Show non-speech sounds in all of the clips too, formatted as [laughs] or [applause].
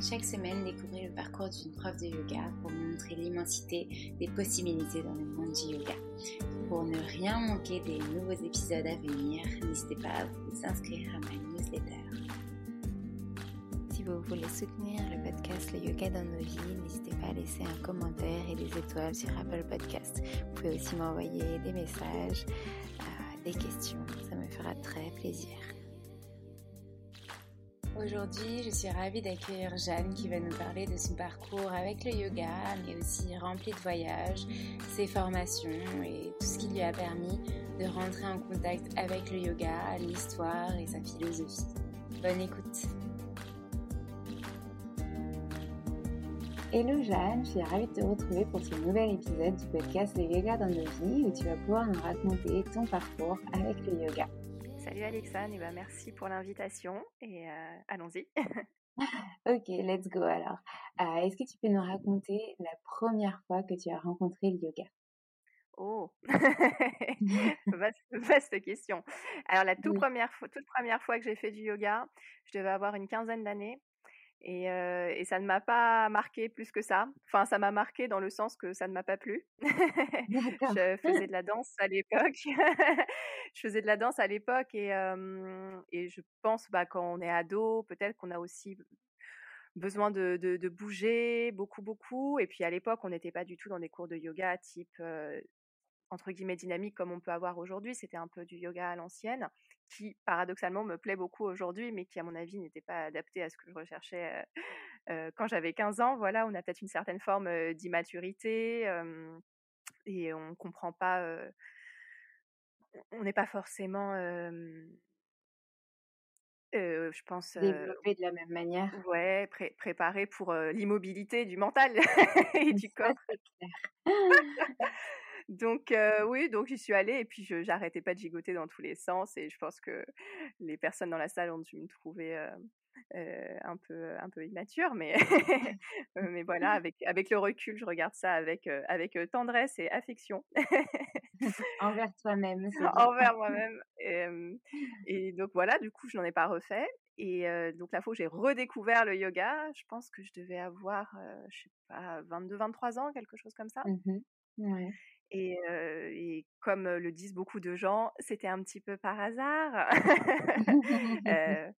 Chaque semaine, découvrez le parcours d'une prof de yoga pour montrer l'immensité des possibilités dans le monde du yoga. Pour ne rien manquer des nouveaux épisodes à venir, n'hésitez pas à vous inscrire à ma newsletter. Si vous voulez soutenir le podcast Le Yoga dans nos vies, n'hésitez pas à laisser un commentaire et des étoiles sur Apple Podcast. Vous pouvez aussi m'envoyer des messages, euh, des questions, ça me fera très plaisir. Aujourd'hui, je suis ravie d'accueillir Jeanne qui va nous parler de son parcours avec le yoga, mais aussi rempli de voyages, ses formations et tout ce qui lui a permis de rentrer en contact avec le yoga, l'histoire et sa philosophie. Bonne écoute. Hello Jeanne, je suis ravie de te retrouver pour ce nouvel épisode du podcast Le Yoga dans nos vies où tu vas pouvoir nous raconter ton parcours avec le yoga. Salut Alexandre, et ben merci pour l'invitation et euh, allons-y. [laughs] ok, let's go alors. Euh, Est-ce que tu peux nous raconter la première fois que tu as rencontré le yoga? Oh, [laughs] [laughs] vaste, vaste, question. Alors la toute, Oui. première toute première fois que j'ai fait du yoga, je devais avoir une quinzaine d'années et, euh, et ça ne m'a pas marqué plus que ça. Enfin, ça m'a marqué dans le sens que ça ne m'a pas plu. [laughs] Je faisais de la danse à l'époque. [laughs] je faisais de la danse à l'époque et, euh, et je pense bah, quand on est ado, peut-être qu'on a aussi besoin de, de, de bouger beaucoup, beaucoup. Et puis à l'époque, on n'était pas du tout dans des cours de yoga type euh, entre guillemets dynamique comme on peut avoir aujourd'hui. C'était un peu du yoga à l'ancienne, qui paradoxalement me plaît beaucoup aujourd'hui, mais qui à mon avis n'était pas adapté à ce que je recherchais euh, euh, quand j'avais 15 ans. Voilà, on a peut-être une certaine forme d'immaturité euh, et on comprend pas. euh, on n'est pas forcément. euh, je pense, euh, Développé de la même manière. ouais, pré- préparé pour euh, l'immobilité du mental [laughs] et du corps. [laughs] Donc euh, oui, donc j'y suis allée et puis je j'arrêtais pas de gigoter dans tous les sens et je pense que les personnes dans la salle ont dû me trouver euh, euh, un peu un peu immature, mais [laughs] mais voilà, avec avec le recul, je regarde ça avec avec tendresse et affection [laughs] Envers toi-même, [laughs] envers moi-même. Et, et donc voilà, du coup, je n'en ai pas refait. Et donc la fois où j'ai redécouvert le yoga, je pense que je devais avoir, je sais pas, 22-23 ans, quelque chose comme ça. Ouais. Et, euh, et comme le disent beaucoup de gens, c'était un petit peu par hasard. [laughs] [laughs] Euh,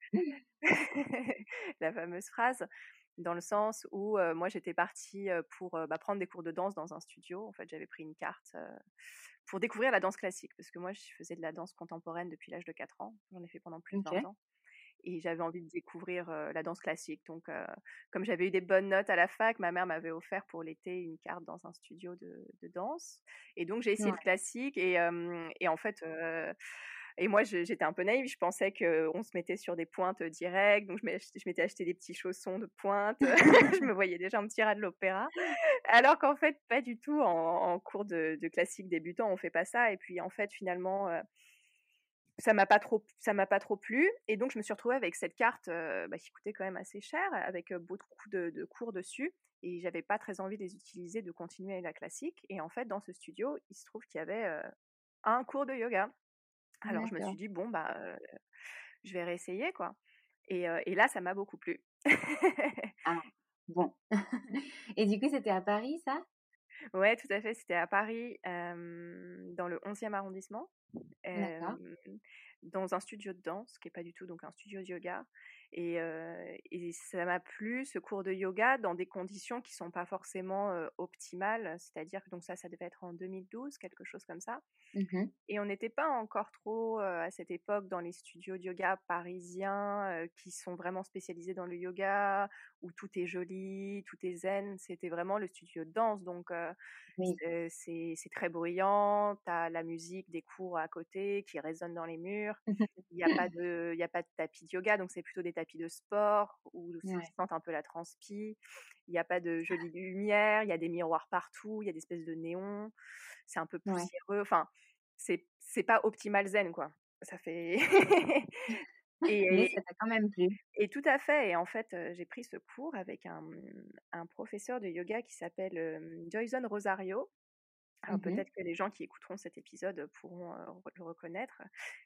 [laughs] la fameuse phrase, dans le sens où euh, moi j'étais partie pour bah, prendre des cours de danse dans un studio. En fait, j'avais pris une carte pour découvrir la danse classique, parce que moi, je faisais de la danse contemporaine depuis l'âge de 4 ans. J'en ai fait pendant plus de 20 ans. Et j'avais envie de découvrir la danse classique. Donc, comme j'avais eu des bonnes notes à la fac, ma mère m'avait offert pour l'été une carte dans un studio de, danse. Et donc, j'ai essayé le classique. Et, et en fait, et moi, j'étais un peu naïve. Je pensais qu'on se mettait sur des pointes directes. Donc, je m'étais acheté des petits chaussons de pointe. [laughs] [laughs] je me voyais déjà un petit rat de l'opéra. Alors qu'en fait, pas du tout. En, cours de, classique débutant, on fait pas ça. Et puis, en fait, finalement, ça m'a pas trop ça m'a pas trop plu et donc je me suis retrouvée avec cette carte bah, qui coûtait quand même assez cher avec beaucoup de, de, cours dessus et j'avais pas très envie de les utiliser de continuer avec la classique et en fait dans ce studio il se trouve qu'il y avait un cours de yoga alors je me suis dit bon bah je vais réessayer quoi. Et, et là ça m'a beaucoup plu. ah bon. [laughs] et du coup c'était à Paris ça? Ouais tout à fait c'était à Paris dans le 11e arrondissement. Dans un studio de danse qui est pas du tout donc un studio de yoga et, et ça m'a plu ce cours de yoga dans des conditions qui sont pas forcément optimales, c'est-à-dire que donc ça, ça devait être en 2012, quelque chose comme ça. Mmh et on n'était pas encore trop à cette époque dans les studios de yoga parisiens qui sont vraiment spécialisés dans le yoga, où tout est joli, tout est zen. C'était vraiment le studio de danse, donc c'est très bruyant. Tu as la musique des cours à côté qui résonne dans les murs. Il n'y a pas de, il a pas de tapis de yoga, donc c'est plutôt des tapis de sport où tu sens un peu la transpi. Il n'y a pas de jolie lumière, il y a des miroirs partout, il y a des espèces de néons. C'est un peu poussiéreux. Enfin, c'est c'est pas optimal zen quoi. Ça fait [laughs] [laughs] Et, ça t'a quand même plu. Et tout à fait. Et en fait, j'ai pris ce cours avec un, un, professeur de yoga qui s'appelle Joyson Rosario, alors mmh peut-être que les gens qui écouteront cet épisode pourront le reconnaître,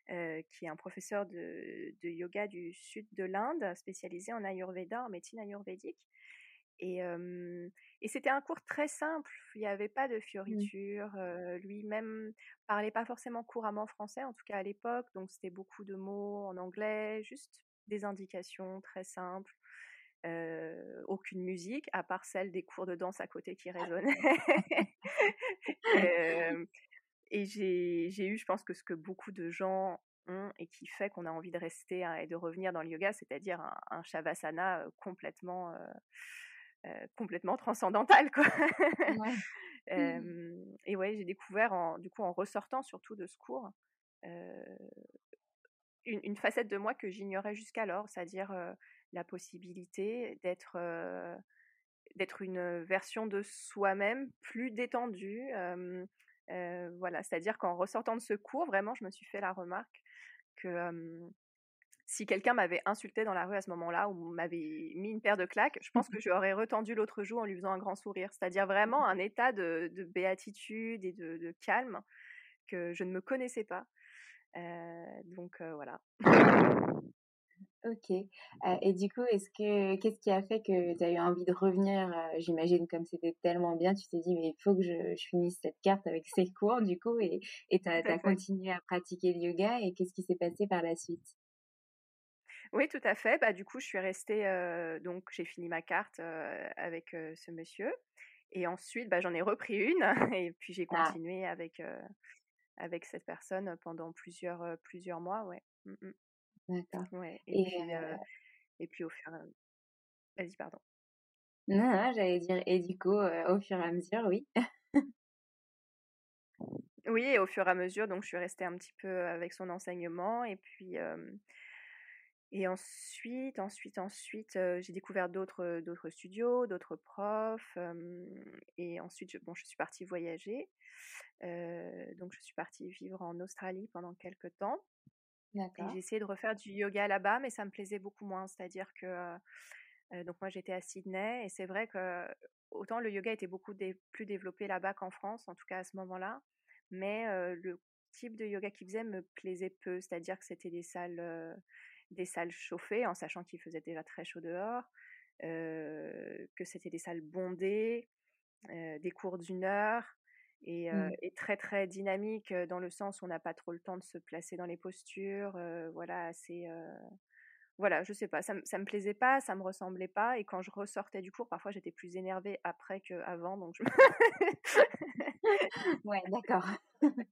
qui est un professeur de, yoga du sud de l'Inde, spécialisé en Ayurveda, en médecine ayurvédique. Et, et c'était un cours très simple, il n'y avait pas de mmh. fioritures, lui-même parlait pas forcément couramment français, en tout cas à l'époque, donc c'était beaucoup de mots en anglais, juste des indications très simples aucune musique, à part celle des cours de danse à côté qui résonnaient. [laughs] et j'ai eu, je pense que ce que beaucoup de gens ont et qui fait qu'on a envie de rester hein, et de revenir dans le yoga, c'est-à-dire un, shavasana complètement, complètement transcendantal, quoi. [laughs] Mmh. et ouais, j'ai découvert, en, du coup, en ressortant surtout de ce cours, une, une, facette de moi que j'ignorais jusqu'alors, c'est-à-dire la possibilité d'être d'être une version de soi-même plus détendue. voilà, c'est-à-dire qu'en ressortant de ce cours, vraiment, je me suis fait la remarque que si quelqu'un m'avait insulté dans la rue à ce moment-là ou m'avait mis une paire de claques, je pense que j'aurais retendu l'autre joue en lui faisant un grand sourire. C'est-à-dire vraiment un état de, béatitude et de, calme que je ne me connaissais pas. donc voilà. Ok. et du coup, est-ce que qu'est-ce qui a fait que tu as eu envie de revenir J'imagine comme c'était tellement bien, tu t'es dit mais il faut que je, finisse cette carte avec [laughs] ces cours du coup et tu as, continué à pratiquer le yoga et qu'est-ce qui s'est passé par la suite? Oui, tout à fait. Bah, du coup, je suis restée, donc j'ai fini ma carte avec ce monsieur. Et ensuite, bah, j'en ai repris une [laughs] et puis j'ai ah. continué avec, avec cette personne pendant plusieurs, plusieurs mois. Ouais. Mmh. D'accord. Ouais. Et, puis, et puis au fur et à Vas-y, pardon. Non, non j'allais dire, et du coup, au fur et à mesure, oui. oui, et au fur et à mesure, donc je suis restée un petit peu avec son enseignement, et puis, et ensuite, ensuite, ensuite, j'ai découvert d'autres, d'autres studios, d'autres profs, et ensuite, je, bon, je suis partie voyager, donc je suis partie vivre en Australie pendant quelques temps. J'ai essayé de refaire du yoga là-bas, mais ça me plaisait beaucoup moins. C'est-à-dire que donc moi j'étais à Sydney et c'est vrai que autant le yoga était beaucoup plus développé là-bas qu'en France, en tout cas à ce moment-là, mais le type de yoga qu'ils faisaient me plaisait peu. C'est-à-dire que c'était des salles des salles chauffées, en sachant qu'il faisait déjà très chaud dehors, que c'était des salles bondées, des cours d'une heure et, mmh. très très dynamique dans le sens où on n'a pas trop le temps de se placer dans les postures. voilà, c'est voilà, je sais pas, ça, ça me plaisait pas, ça me ressemblait pas, et quand je ressortais du cours, parfois j'étais plus énervée après qu'avant, donc je... ouais, d'accord. [laughs]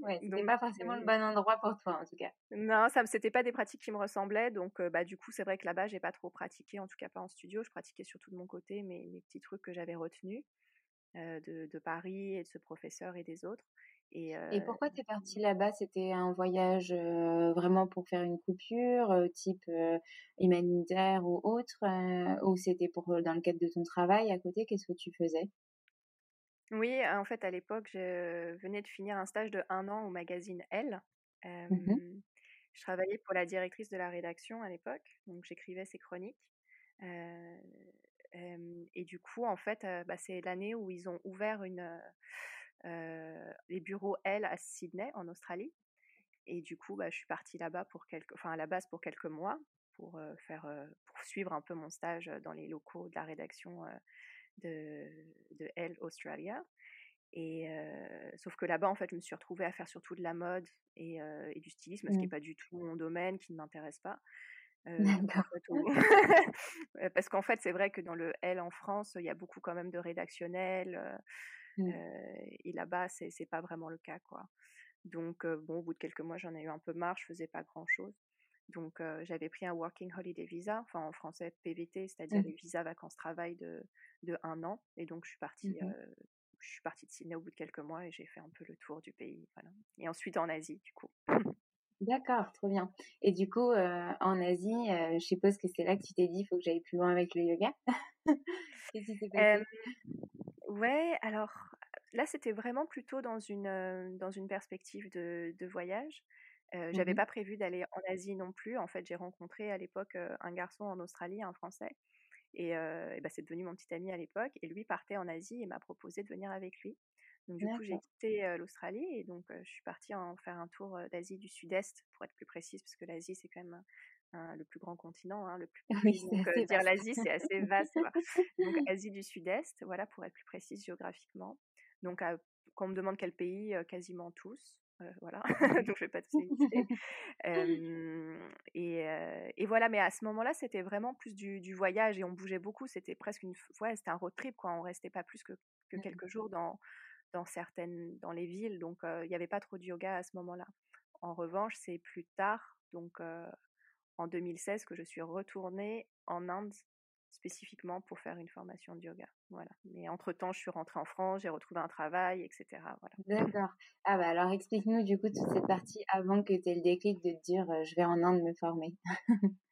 ouais, c'était pas forcément le bon endroit pour toi en tout cas. Non, ça c'était pas des pratiques qui me ressemblaient, donc bah du coup c'est vrai que là-bas j'ai pas trop pratiqué, en tout cas pas en studio. Je pratiquais surtout de mon côté, mais les petits trucs que j'avais retenus de, de, Paris et de ce professeur et des autres. Et, pourquoi tu es partie là-bas? C'était un voyage vraiment pour faire une coupure, type humanitaire ou autre Ou c'était pour dans le cadre de ton travail à côté? Qu'est-ce que tu faisais? Oui, en fait, à l'époque, je venais de finir un stage de un an au magazine Elle. Mmh je travaillais pour la directrice de la rédaction à l'époque, donc j'écrivais ses chroniques. Et du coup, en fait, bah, c'est l'année où ils ont ouvert une les bureaux, elle, à Sydney, en Australie. Et du coup, bah, je suis partie là-bas pour quelques, enfin à la base pour quelques mois, pour euh, faire, euh, pour suivre un peu mon stage dans les locaux de la rédaction de, de Elle Australia. Et sauf que là-bas, en fait, je me suis retrouvée à faire surtout de la mode et, et du stylisme, ce qui n'est mmh. pas du tout mon domaine, qui ne m'intéresse pas. [laughs] [laughs] [laughs] parce qu'en fait, c'est vrai que dans le L en France, il y a beaucoup quand même de rédactionnels. Mmh. et là-bas, c'est c'est pas vraiment le cas, quoi. Donc bon, au bout de quelques mois, j'en ai eu un peu marre, je faisais pas grand-chose. Donc j'avais pris un Working Holiday Visa, enfin en français PVT, c'est-à-dire les visas vacances-travail de, de un an. Et donc je suis partie, mmh je suis partie de Sydney au bout de quelques mois et j'ai fait un peu le tour du pays, voilà. Et ensuite en Asie, du coup. D'accord, trop bien. Et du coup, en Asie, je suppose que c'est là que tu t'es dit, il faut que j'aille plus loin avec le yoga. [laughs] Qu'est-ce qui s'est passé? Ouais, alors là, c'était vraiment plutôt dans une, dans une perspective de, de voyage. Euh, J'avais mmh pas prévu d'aller en Asie non plus. En fait, j'ai rencontré à l'époque un garçon en Australie, un Français. Et, euh, bah, c'est devenu mon petit ami à l'époque. Et lui partait en Asie et m'a proposé de venir avec lui. Donc du coup, j'ai quitté l'Australie et donc je suis partie en faire un tour d'Asie du Sud-Est, pour être plus précise, parce que l'Asie, c'est quand même le plus grand continent, hein, le plus [laughs] oui, donc dire l'Asie c'est assez vaste. Donc [laughs] Asie du Sud-Est, voilà pour être plus précise géographiquement. Donc quand on me demande quel pays, quasiment tous. voilà, [laughs] donc je vais pas tous les lister. et, et, voilà, mais à ce moment-là, c'était vraiment plus du, du, voyage et on bougeait beaucoup. C'était presque une, ouais, c'était un road trip quoi. On restait pas plus que, que quelques jours dans dans certaines, dans les villes, donc il n'y avait pas trop de yoga à ce moment-là. En revanche, c'est plus tard, donc en 2016 que je suis retournée en Inde spécifiquement pour faire une formation de yoga. Voilà. Mais entre-temps, je suis rentrée en France, j'ai retrouvé un travail, etc. Voilà. D'accord. Ah bah alors explique-nous du coup toute cette partie avant que tu aies le déclic de te dire je vais en Inde me former. [laughs]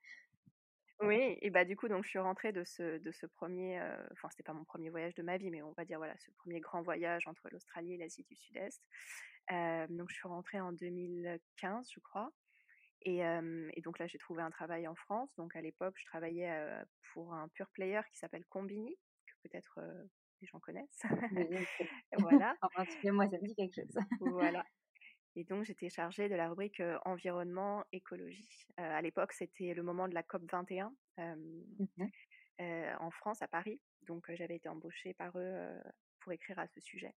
oui, et bah du coup donc je suis rentrée de ce de ce premier, enfin c'était pas mon premier voyage de ma vie, mais on va dire voilà ce premier grand voyage entre l'Australie et l'Asie du Sud-Est. donc je suis rentrée en 2015, je crois. Et, et, donc là, j'ai trouvé un travail en France. Donc à l'époque, je travaillais pour un pure player qui s'appelle Combini, que peut-être les gens connaissent. [laughs] voilà. [laughs] en particulier, moi, ça me dit quelque chose. voilà. Et donc, j'étais chargée de la rubrique environnement, écologie. à l'époque, c'était le moment de la COP 21 mmh en France, à Paris. Donc, j'avais été embauchée par eux pour écrire à ce sujet.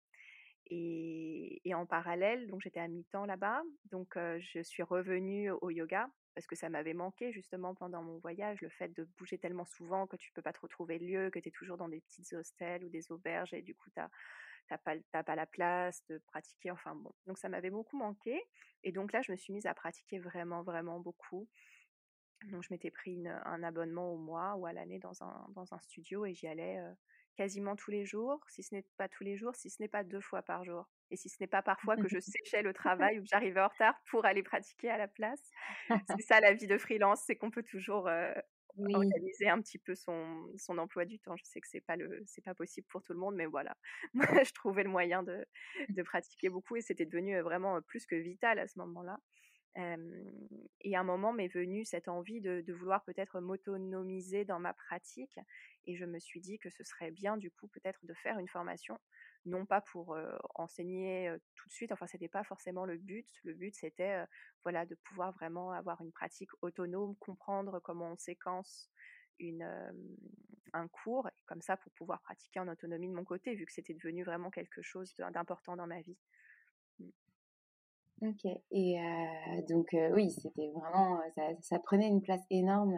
Et, en parallèle, donc j'étais à mi-temps là-bas, donc je suis revenue au yoga parce que ça m'avait manqué justement pendant mon voyage, le fait de bouger tellement souvent que tu peux pas trop trouver de lieu, que tu es toujours dans des petites hostels ou des auberges et du coup tu n'as pas, pas la place de pratiquer, enfin bon. Donc ça m'avait beaucoup manqué et donc là je me suis mise à pratiquer vraiment, vraiment beaucoup. Donc je m'étais pris un abonnement au mois ou à l'année dans un, dans un studio et j'y allais quasiment tous les jours, si ce n'est pas tous les jours, si ce n'est pas deux fois par jour. Et si ce n'est pas parfois que je [laughs] séchais le travail ou que j'arrivais en retard pour aller pratiquer à la place. C'est ça la vie de freelance, c'est qu'on peut toujours organiser un petit peu son, son emploi du temps. Je sais que c'est pas le c'est pas possible pour tout le monde, mais voilà. [laughs] Moi, je trouvais le moyen de, de pratiquer beaucoup et c'était devenu vraiment plus que vital à ce moment-là et à un moment m'est venue cette envie de, vouloir peut-être m'autonomiser dans ma pratique et je me suis dit que ce serait bien du coup peut-être de faire une formation non pas pour enseigner tout de suite enfin c'était pas forcément le but le but c'était voilà de pouvoir vraiment avoir une pratique autonome comprendre comment on séquence une, un cours comme ça pour pouvoir pratiquer en autonomie de mon côté vu que c'était devenu vraiment quelque chose d'important dans ma vie mmh. Ok. Et donc oui, c'était vraiment ça, prenait une place énorme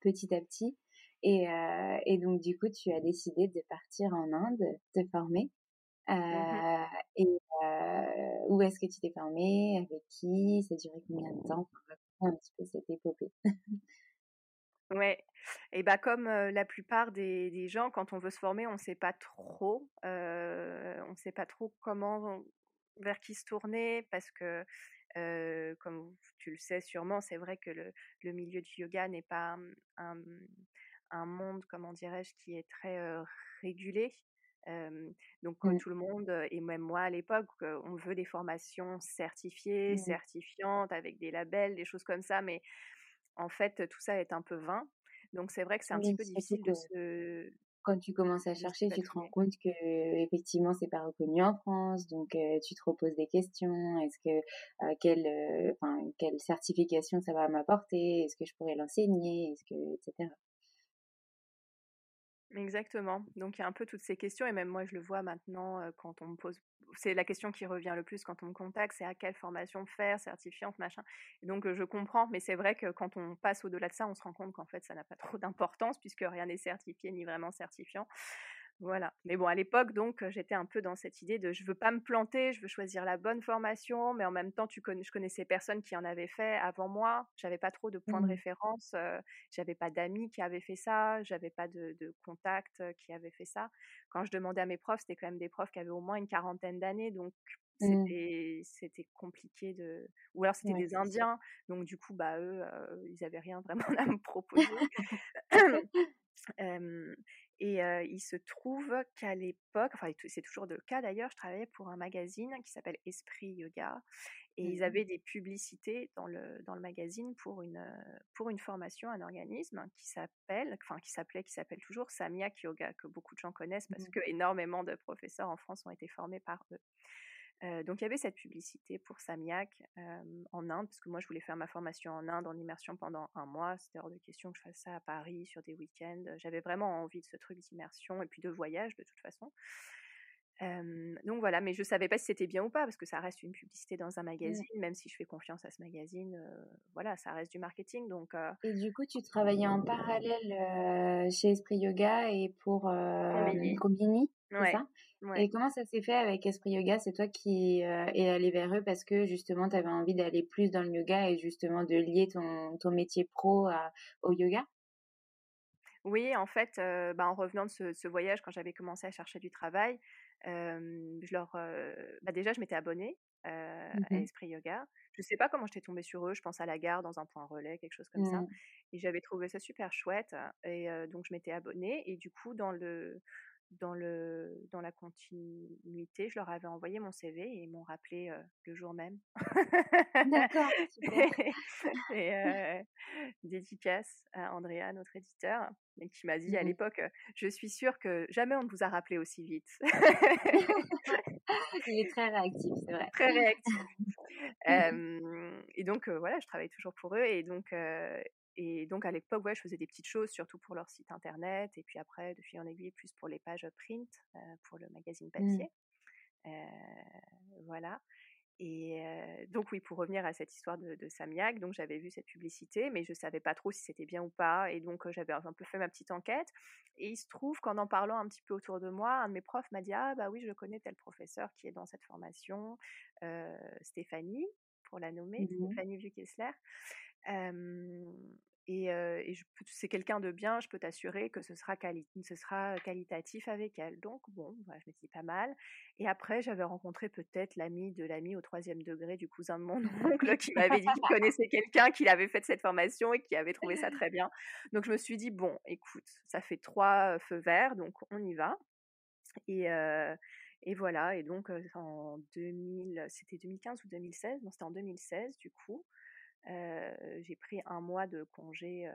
petit à petit. Et, et donc du coup, tu as décidé de partir en Inde, te former. Mmh et où est-ce que tu t'es formé Avec qui? Ça a duré combien de temps? Un petit peu cette épopée. Ouais, et bah comme la plupart des, des, gens, quand on veut se former, on ne sait pas trop, euh, on sait pas trop comment, vers qui se tourner, parce que comme tu le sais sûrement, c'est vrai que le, le, milieu du yoga n'est pas mmh, un, un, monde, comment dirais-je, qui est très régulé. Donc mmh. tout le monde, et même moi à l'époque, on veut des formations certifiées, mmh. certifiantes, avec des labels, des choses comme ça, mais en fait, tout ça est un peu vain. Donc c'est vrai que c'est un petit peu difficile de se quand tu commences à chercher, tu te rends compte que effectivement c'est pas reconnu en France, donc tu te reposes des questions. Est-ce que quelle, quelle certification ça va m'apporter? Est-ce que je pourrais l'enseigner? Est-ce que etc. Exactement. Donc il y a un peu toutes ces questions et même moi je le vois maintenant quand on me pose c'est la question qui revient le plus quand on me contacte, c'est à quelle formation faire, certifiante, machin. Donc je comprends, mais c'est vrai que quand on passe au-delà de ça, on se rend compte qu'en fait ça n'a pas trop d'importance puisque rien n'est certifié ni vraiment certifiant. Voilà. Mais bon, à l'époque, donc, j'étais un peu dans cette idée de je veux pas me planter, je veux choisir la bonne formation, mais en même temps, tu connais, je connaissais personne qui en avait fait avant moi. J'avais pas trop de points de mmh. référence. Euh, j'avais pas d'amis qui avaient fait ça. J'avais pas de, de contacts qui avaient fait ça. Quand je demandais à mes profs, c'était quand même des profs qui avaient au moins une quarantaine d'années, donc mmh. c'était compliqué de. Ou alors c'était des Indiens, donc du coup, bah eux, ils avaient rien vraiment [laughs] à me proposer. [laughs] Et il se trouve qu'à l'époque, enfin c'est toujours le cas d'ailleurs, je travaillais pour un magazine qui s'appelle Esprit Yoga et ils avaient des publicités dans le, dans le magazine pour une, pour une formation, un organisme qui s'appelle, enfin qui s'appelait, qui s'appelle toujours Samyak Yoga, que beaucoup de gens connaissent parce mmh. que énormément de professeurs en France ont été formés par eux donc il y avait cette publicité pour Samyak en Inde, parce que moi je voulais faire ma formation en Inde en immersion pendant un mois. C'était hors de question que je fasse ça à Paris sur des week-ends. J'avais vraiment envie de ce truc d'immersion et puis de voyage de toute façon. donc voilà, mais je savais pas si c'était bien ou pas parce que ça reste une publicité dans un magazine, même si je fais confiance à ce magazine, voilà, ça reste du marketing. Donc et du coup, tu travaillais en parallèle chez Esprit Yoga et pour Combini, ça? et comment ça s'est fait avec Esprit Yoga? C'est toi qui euh, es allé vers eux parce que justement tu avais envie d'aller plus dans le yoga et justement de lier ton, ton métier pro au yoga? Oui, en fait, euh, bah, en revenant de ce, voyage, quand j'avais commencé à chercher du travail, je leur, bah, déjà je m'étais abonnée à mmh Esprit Yoga. Je sais pas comment j'étais tombée sur eux, je pense à la gare dans un point relais, quelque chose comme ça. Mmh. Et j'avais trouvé ça super chouette. Et donc je m'étais abonnée. Et du coup, dans le dans, le, dans la continuité, je leur avais envoyé mon CV et ils m'ont rappelé le jour même. D'accord. [laughs] et euh, dédicace à Andrea, notre éditeur, et qui m'a dit à mmh l'époque Je suis sûre que jamais on ne vous a rappelé aussi vite. Il est très réactif, c'est vrai. [laughs] Très réactif. et donc, voilà, je travaille toujours pour eux. Et donc, et donc à l'époque, ouais, je faisais des petites choses, surtout pour leur site internet, et puis après, de fil en aiguille, plus pour les pages print, pour le magazine mmh. papier. voilà. Et donc oui, pour revenir à cette histoire de, de Samiac, donc j'avais vu cette publicité, mais je savais pas trop si c'était bien ou pas, et donc j'avais un peu fait ma petite enquête. Et il se trouve qu'en en parlant un petit peu autour de moi, un de mes profs m'a dit ah bah oui, je connais tel professeur qui est dans cette formation, Stéphanie, pour la nommer, mmh Stéphanie Vieux-Kessler. Et, c'est quelqu'un de bien, je peux t'assurer que ce sera, qualitatif avec elle. Donc, bon, je me dis pas mal. Et après, j'avais rencontré peut-être l'ami de l'ami au troisième degré du cousin de mon [laughs] oncle qui m'avait dit qu'il connaissait quelqu'un qui avait fait cette formation et qui avait trouvé ça très bien. Donc, je me suis dit, bon, écoute, ça fait trois feux verts, donc on y va. Et, voilà, et donc en 2000, c'était 2015 ou 2016, non, c'était en 2016 du coup j'ai pris un mois de congé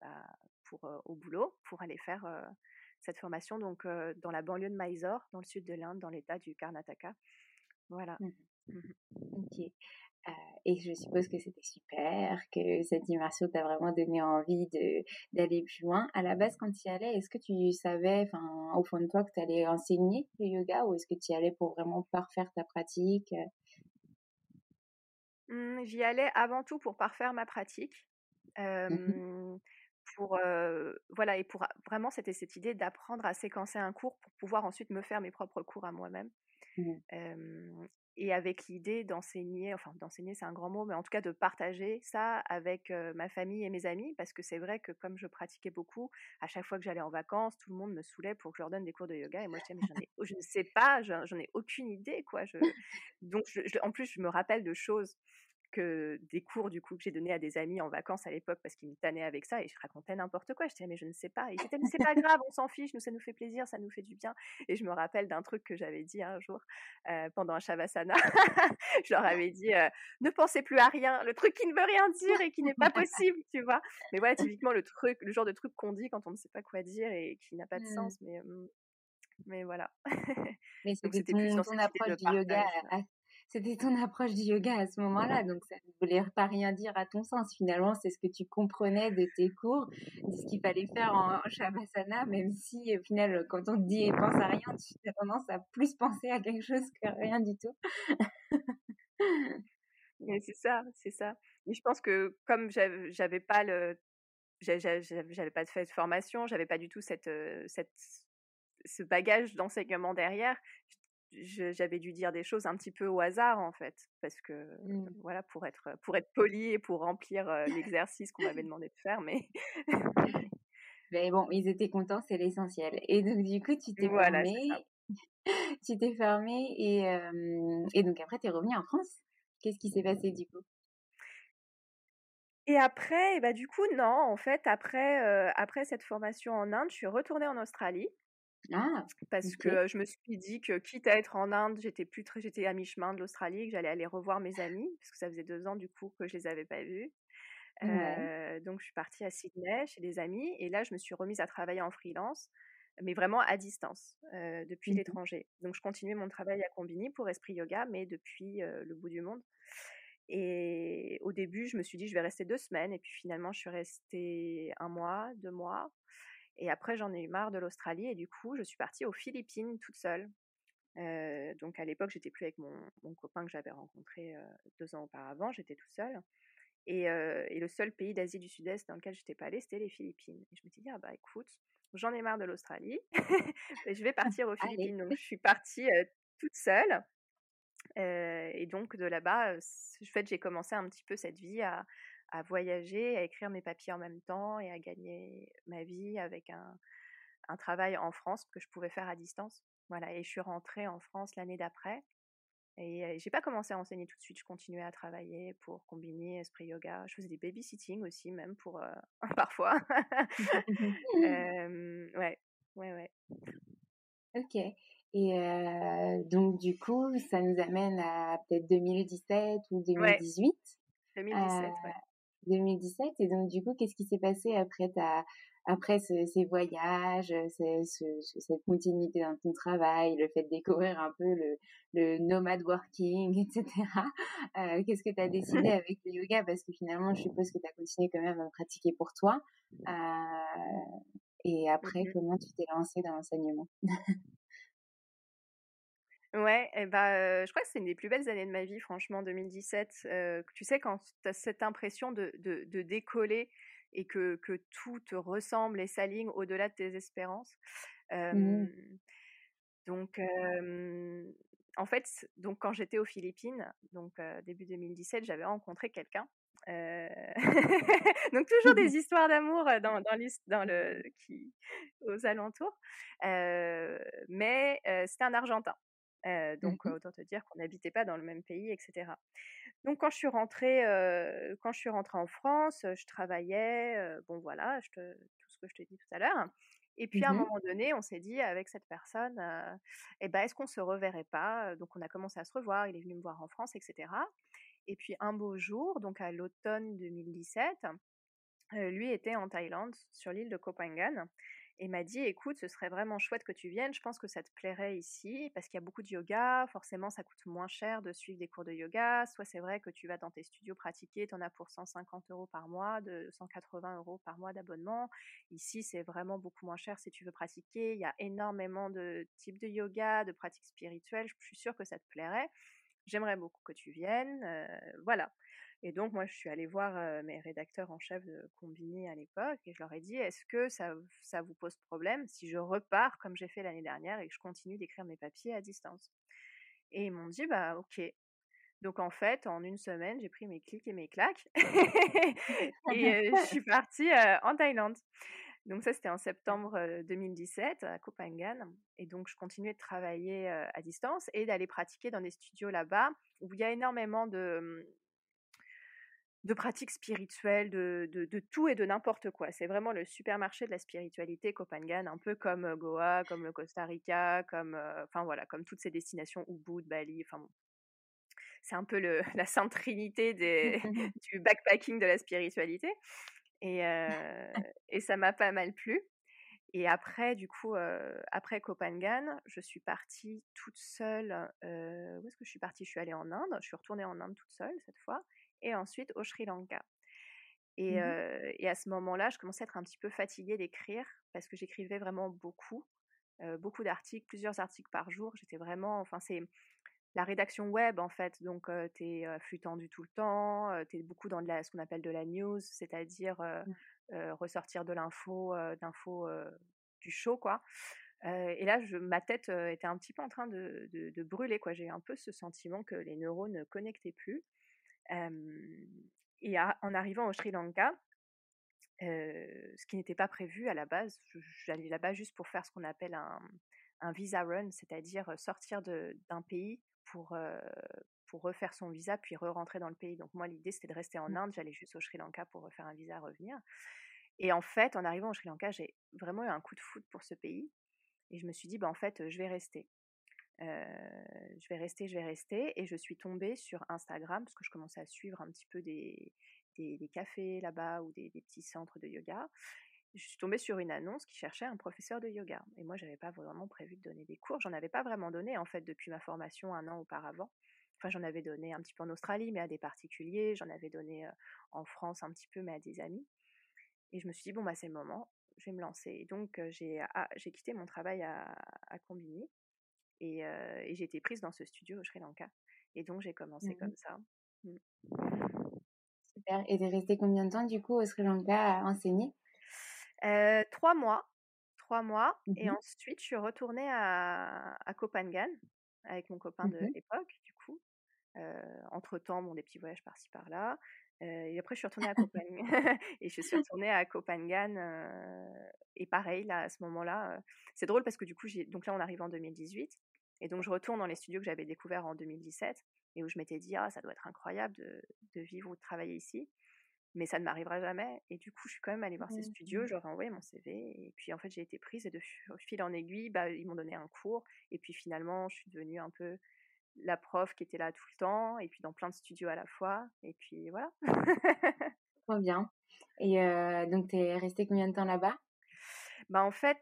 bah, pour, au boulot pour aller faire cette formation donc dans la banlieue de Mysore, dans le sud de l'Inde, dans l'état du Karnataka. Voilà. Mmh mmh ok. et je suppose que c'était super, que cette immersion t'a vraiment donné envie de d'aller plus loin. À la base, quand tu y allais, est-ce que tu savais, enfin, au fond de toi, que tu allais enseigner le yoga ou est-ce que tu y allais pour vraiment parfaire ta pratique Mmh, j'y allais avant tout pour parfaire ma pratique. Mmh pour voilà et pour vraiment c'était cette idée d'apprendre à séquencer un cours pour pouvoir ensuite me faire mes propres cours à moi-même. Mmh. Et avec l'idée d'enseigner, enfin d'enseigner c'est un grand mot, mais en tout cas de partager ça avec ma famille et mes amis, parce que c'est vrai que comme je pratiquais beaucoup, à chaque fois que j'allais en vacances, tout le monde me saoulait pour que je leur donne des cours de yoga, et moi je disais mais je ne sais pas, j'en ai aucune idée quoi. Je... [laughs] Donc en plus je me rappelle de choses des cours du coup que j'ai donné à des amis en vacances à l'époque parce qu'ils me tannaient avec ça et je racontais n'importe quoi. Je disais mais je ne sais pas. Et j'étais mais c'est pas [laughs] grave, on s'en fiche, nous ça nous fait plaisir, ça nous fait du bien. Et je me rappelle d'un truc que j'avais dit un jour euh, pendant un shavasana. [laughs] je leur avais dit euh, ne pensez plus à rien, le truc qui ne veut rien dire et qui n'est pas possible, tu vois. Mais voilà typiquement le truc, le genre de truc qu'on dit quand on ne sait pas quoi dire et qui n'a pas de mmh. sens. Mais mmh, mais voilà. Mais c'était plus ton approche du yoga c'était ton approche du yoga à ce moment-là, donc ça ne voulait pas rien dire à ton sens. Finalement, c'est ce que tu comprenais de tes cours, ce qu'il fallait faire en, Shavasana, même si au final, quand on te dit pense à rien, tu as tendance à plus penser à quelque chose que rien du tout. [laughs] C'est ça, c'est ça. Mais je pense que comme j'avais pas le, j'avais pas fait de formation, j'avais pas du tout cette, cette, ce bagage d'enseignement derrière j'avais dû dire des choses un petit peu au hasard en fait parce que mmh. voilà pour être pour être poli et pour remplir l'exercice qu'on m'avait demandé de faire mais [laughs] mais bon ils étaient contents c'est l'essentiel et donc du coup tu t'es voilà, formé [laughs] tu t'es formé et et donc après tu es revenu en France qu'est-ce qui s'est passé du coup? Et après, bah du coup, non, en fait, après, après cette formation en Inde, je suis retournée en Australie. Ah, parce que je me suis dit que quitte à être en Inde, j'étais plus très, j'étais à mi-chemin de l'Australie, que j'allais aller revoir mes amis, parce que ça faisait deux ans du coup que je les avais pas vus. donc je suis partie à Sydney chez des amis et là je me suis remise à travailler en freelance, mais vraiment à distance depuis mmh l'étranger. Donc je continuais mon travail à Combini pour Esprit Yoga, mais depuis le bout du monde. Et au début, je me suis dit je vais rester deux semaines et puis finalement je suis restée un mois, deux mois. Et après, j'en ai eu marre de l'Australie et du coup, je suis partie aux Philippines toute seule. donc à l'époque, j'étais plus avec mon, copain que j'avais rencontré deux ans auparavant, j'étais tout seule. Et, le seul pays d'Asie du Sud-Est dans lequel je n'étais pas allée, c'était les Philippines. Et je me suis dit, ah bah écoute, j'en ai marre de l'Australie, [laughs] je vais partir aux Philippines. Donc je suis partie toute seule. et donc de là-bas, en fait, j'ai commencé un petit peu cette vie à, à voyager, à écrire mes papiers en même temps et à gagner ma vie avec un, un travail en France que je pouvais faire à distance. Voilà, et je suis rentrée en France l'année d'après. Et j'ai pas commencé à enseigner tout de suite, je continuais à travailler pour combiner esprit yoga. Je faisais des babysitting aussi, même pour [laughs] parfois. [laughs] euh, ouais, ouais, ouais. Ok. Et donc du coup, ça nous amène à peut-être 2017 ou 2018. 2017, ouais. 2017. Et donc, du coup, qu'est-ce qui s'est passé après ta, après ces voyages, cette continuité dans ton travail, le fait de découvrir un peu le, le nomad working, etc. Euh, qu'est-ce que tu as décidé [laughs] avec le yoga? Parce que finalement, je suppose que tu as continué quand même à pratiquer pour toi. Euh, et après, comment tu t'es lancé dans l'enseignement? [laughs] Ouais, et bah, je crois que c'est une des plus belles années de ma vie, franchement, 2017. tu sais, quand tu as cette impression de, de, décoller et que, que, tout te ressemble et s'aligne au-delà de tes espérances. Mmh. Donc, en fait, donc quand j'étais aux Philippines, donc début 2017, j'avais rencontré quelqu'un. [laughs] donc toujours des histoires d'amour dans, dans, dans, le qui aux alentours, mais c'était un Argentin. Mmh donc autant te dire qu'on n'habitait pas dans le même pays, etc. Donc quand je suis rentrée, quand je suis rentrée en France, je travaillais, bon voilà, je te, tout ce que je te dis tout à l'heure. Et puis à un mmh moment donné, on s'est dit avec cette personne, eh ben est-ce qu'on se reverrait pas? Donc on a commencé à se revoir. Il est venu me voir en France, etc. Et puis un beau jour, donc à l'automne 2017, lui était en Thaïlande, sur l'île de Koh Phangan et m'a dit écoute, ce serait vraiment chouette que tu viennes, je pense que ça te plairait ici parce qu'il y a beaucoup de yoga, forcément ça coûte moins cher de suivre des cours de yoga, soit c'est vrai que tu vas dans tes studios pratiquer, tu en as pour 150 euros par mois, de 180 euros par mois d'abonnement. Ici c'est vraiment beaucoup moins cher si tu veux pratiquer, il y a énormément de types de yoga, de pratiques spirituelles, je suis sûre que ça te plairait. J'aimerais beaucoup que tu viennes, voilà. Et donc, moi, je suis allée voir mes rédacteurs en chef de Combini à l'époque et je leur ai dit, est-ce que ça, ça vous pose problème si je repars comme j'ai fait l'année dernière et que je continue d'écrire mes papiers à distance? Et ils m'ont dit, bah ok. Donc en fait, en une semaine, j'ai pris mes clics et mes claques [laughs] et je suis partie en Thaïlande. Donc ça, c'était en septembre 2017 à Phangan. Et donc, je continuais de travailler à distance et d'aller pratiquer dans des studios là-bas où il y a énormément de, mmh, de pratiques spirituelles, de, de, tout et de n'importe quoi. C'est vraiment le supermarché de la spiritualité, Phangan, un peu comme Goa, comme le Costa Rica, comme, enfin voilà, comme toutes ces destinations, Ubud, Bali, enfin c'est un peu le, [laughs] la sainte trinité des, [laughs] du backpacking de la spiritualité. Et, [laughs] et ça m'a pas mal plu. Et après, du coup, après Copenhague, je suis partie toute seule. où est-ce que je suis partie? Je suis allée en Inde. Je suis retournée en Inde toute seule cette fois. Et ensuite au Sri Lanka. Et, mmh et à ce moment-là, je commençais à être un petit peu fatiguée d'écrire parce que j'écrivais vraiment beaucoup, beaucoup d'articles, plusieurs articles par jour. J'étais vraiment, enfin c'est la rédaction web en fait. Donc tu es flux tendu tout le temps, tu es beaucoup dans de la, ce qu'on appelle de la news, c'est-à-dire mmh. ressortir de l'info, d'info du show quoi. et là, je, ma tête était un petit peu en train de, de, brûler quoi. J'ai un peu ce sentiment que les neurones ne connectaient plus. Et en arrivant au Sri Lanka, ce qui n'était pas prévu à la base, j'allais là-bas juste pour faire ce qu'on appelle un, un visa run, c'est-à-dire sortir d'un pays pour, pour refaire son visa, puis re-rentrer dans le pays. Donc moi, l'idée, c'était de rester en mmh. Inde. J'allais juste au Sri Lanka pour refaire un visa, revenir. Et en fait, en arrivant au Sri Lanka, j'ai vraiment eu un coup de foot pour ce pays. Et je me suis dit, bah, en fait, je vais rester. Je vais rester, je vais rester. Et je suis tombée sur Instagram, parce que je commençais à suivre un petit peu des, cafés là-bas ou des, petits centres de yoga je suis tombée sur une annonce qui cherchait un professeur de yoga. Et moi, j'avais pas vraiment prévu de donner des cours. J'en avais pas vraiment donné, en fait, depuis ma formation un an auparavant. Enfin, j'en avais donné un petit peu en Australie, mais à des particuliers. J'en avais donné en France un petit peu, mais à des amis. Et je me suis dit, bon, bah, c'est le moment, je vais me lancer. Et donc, j'ai, ah, j'ai quitté mon travail à, à Combini et, j'ai été prise dans ce studio au Sri Lanka. Et donc, j'ai commencé mmh comme ça. Mmh. Super. Et t'es restée combien de temps, du coup, au Sri Lanka à enseigner? Trois mois. Trois mois. Et mmh ensuite, je suis retournée à, à Copenhague avec mon copain de l'époque, du coup. entre-temps, bon, des petits voyages par-ci par-là. Et après, je suis retournée à [laughs] Copenhague. [laughs] et je suis retournée à Copenhague. et pareil, là, à ce moment-là, c'est drôle parce que du coup, donc là, on arrive en 2018. Et donc, je retourne dans les studios que j'avais découverts en 2017 et où je m'étais dit, ah, ça doit être incroyable de, de vivre ou de travailler ici mais ça ne m'arrivera jamais. Et du coup, je suis quand même allée voir ces mmh. studios, j'aurais envoyé mon CV, et puis en fait, j'ai été prise, et de fil en aiguille, bah, ils m'ont donné un cours, et puis finalement, je suis devenue un peu la prof qui était là tout le temps, et puis dans plein de studios à la fois, et puis voilà. Trop bien. Et donc, tu es restée combien de temps là-bas? Bah en fait,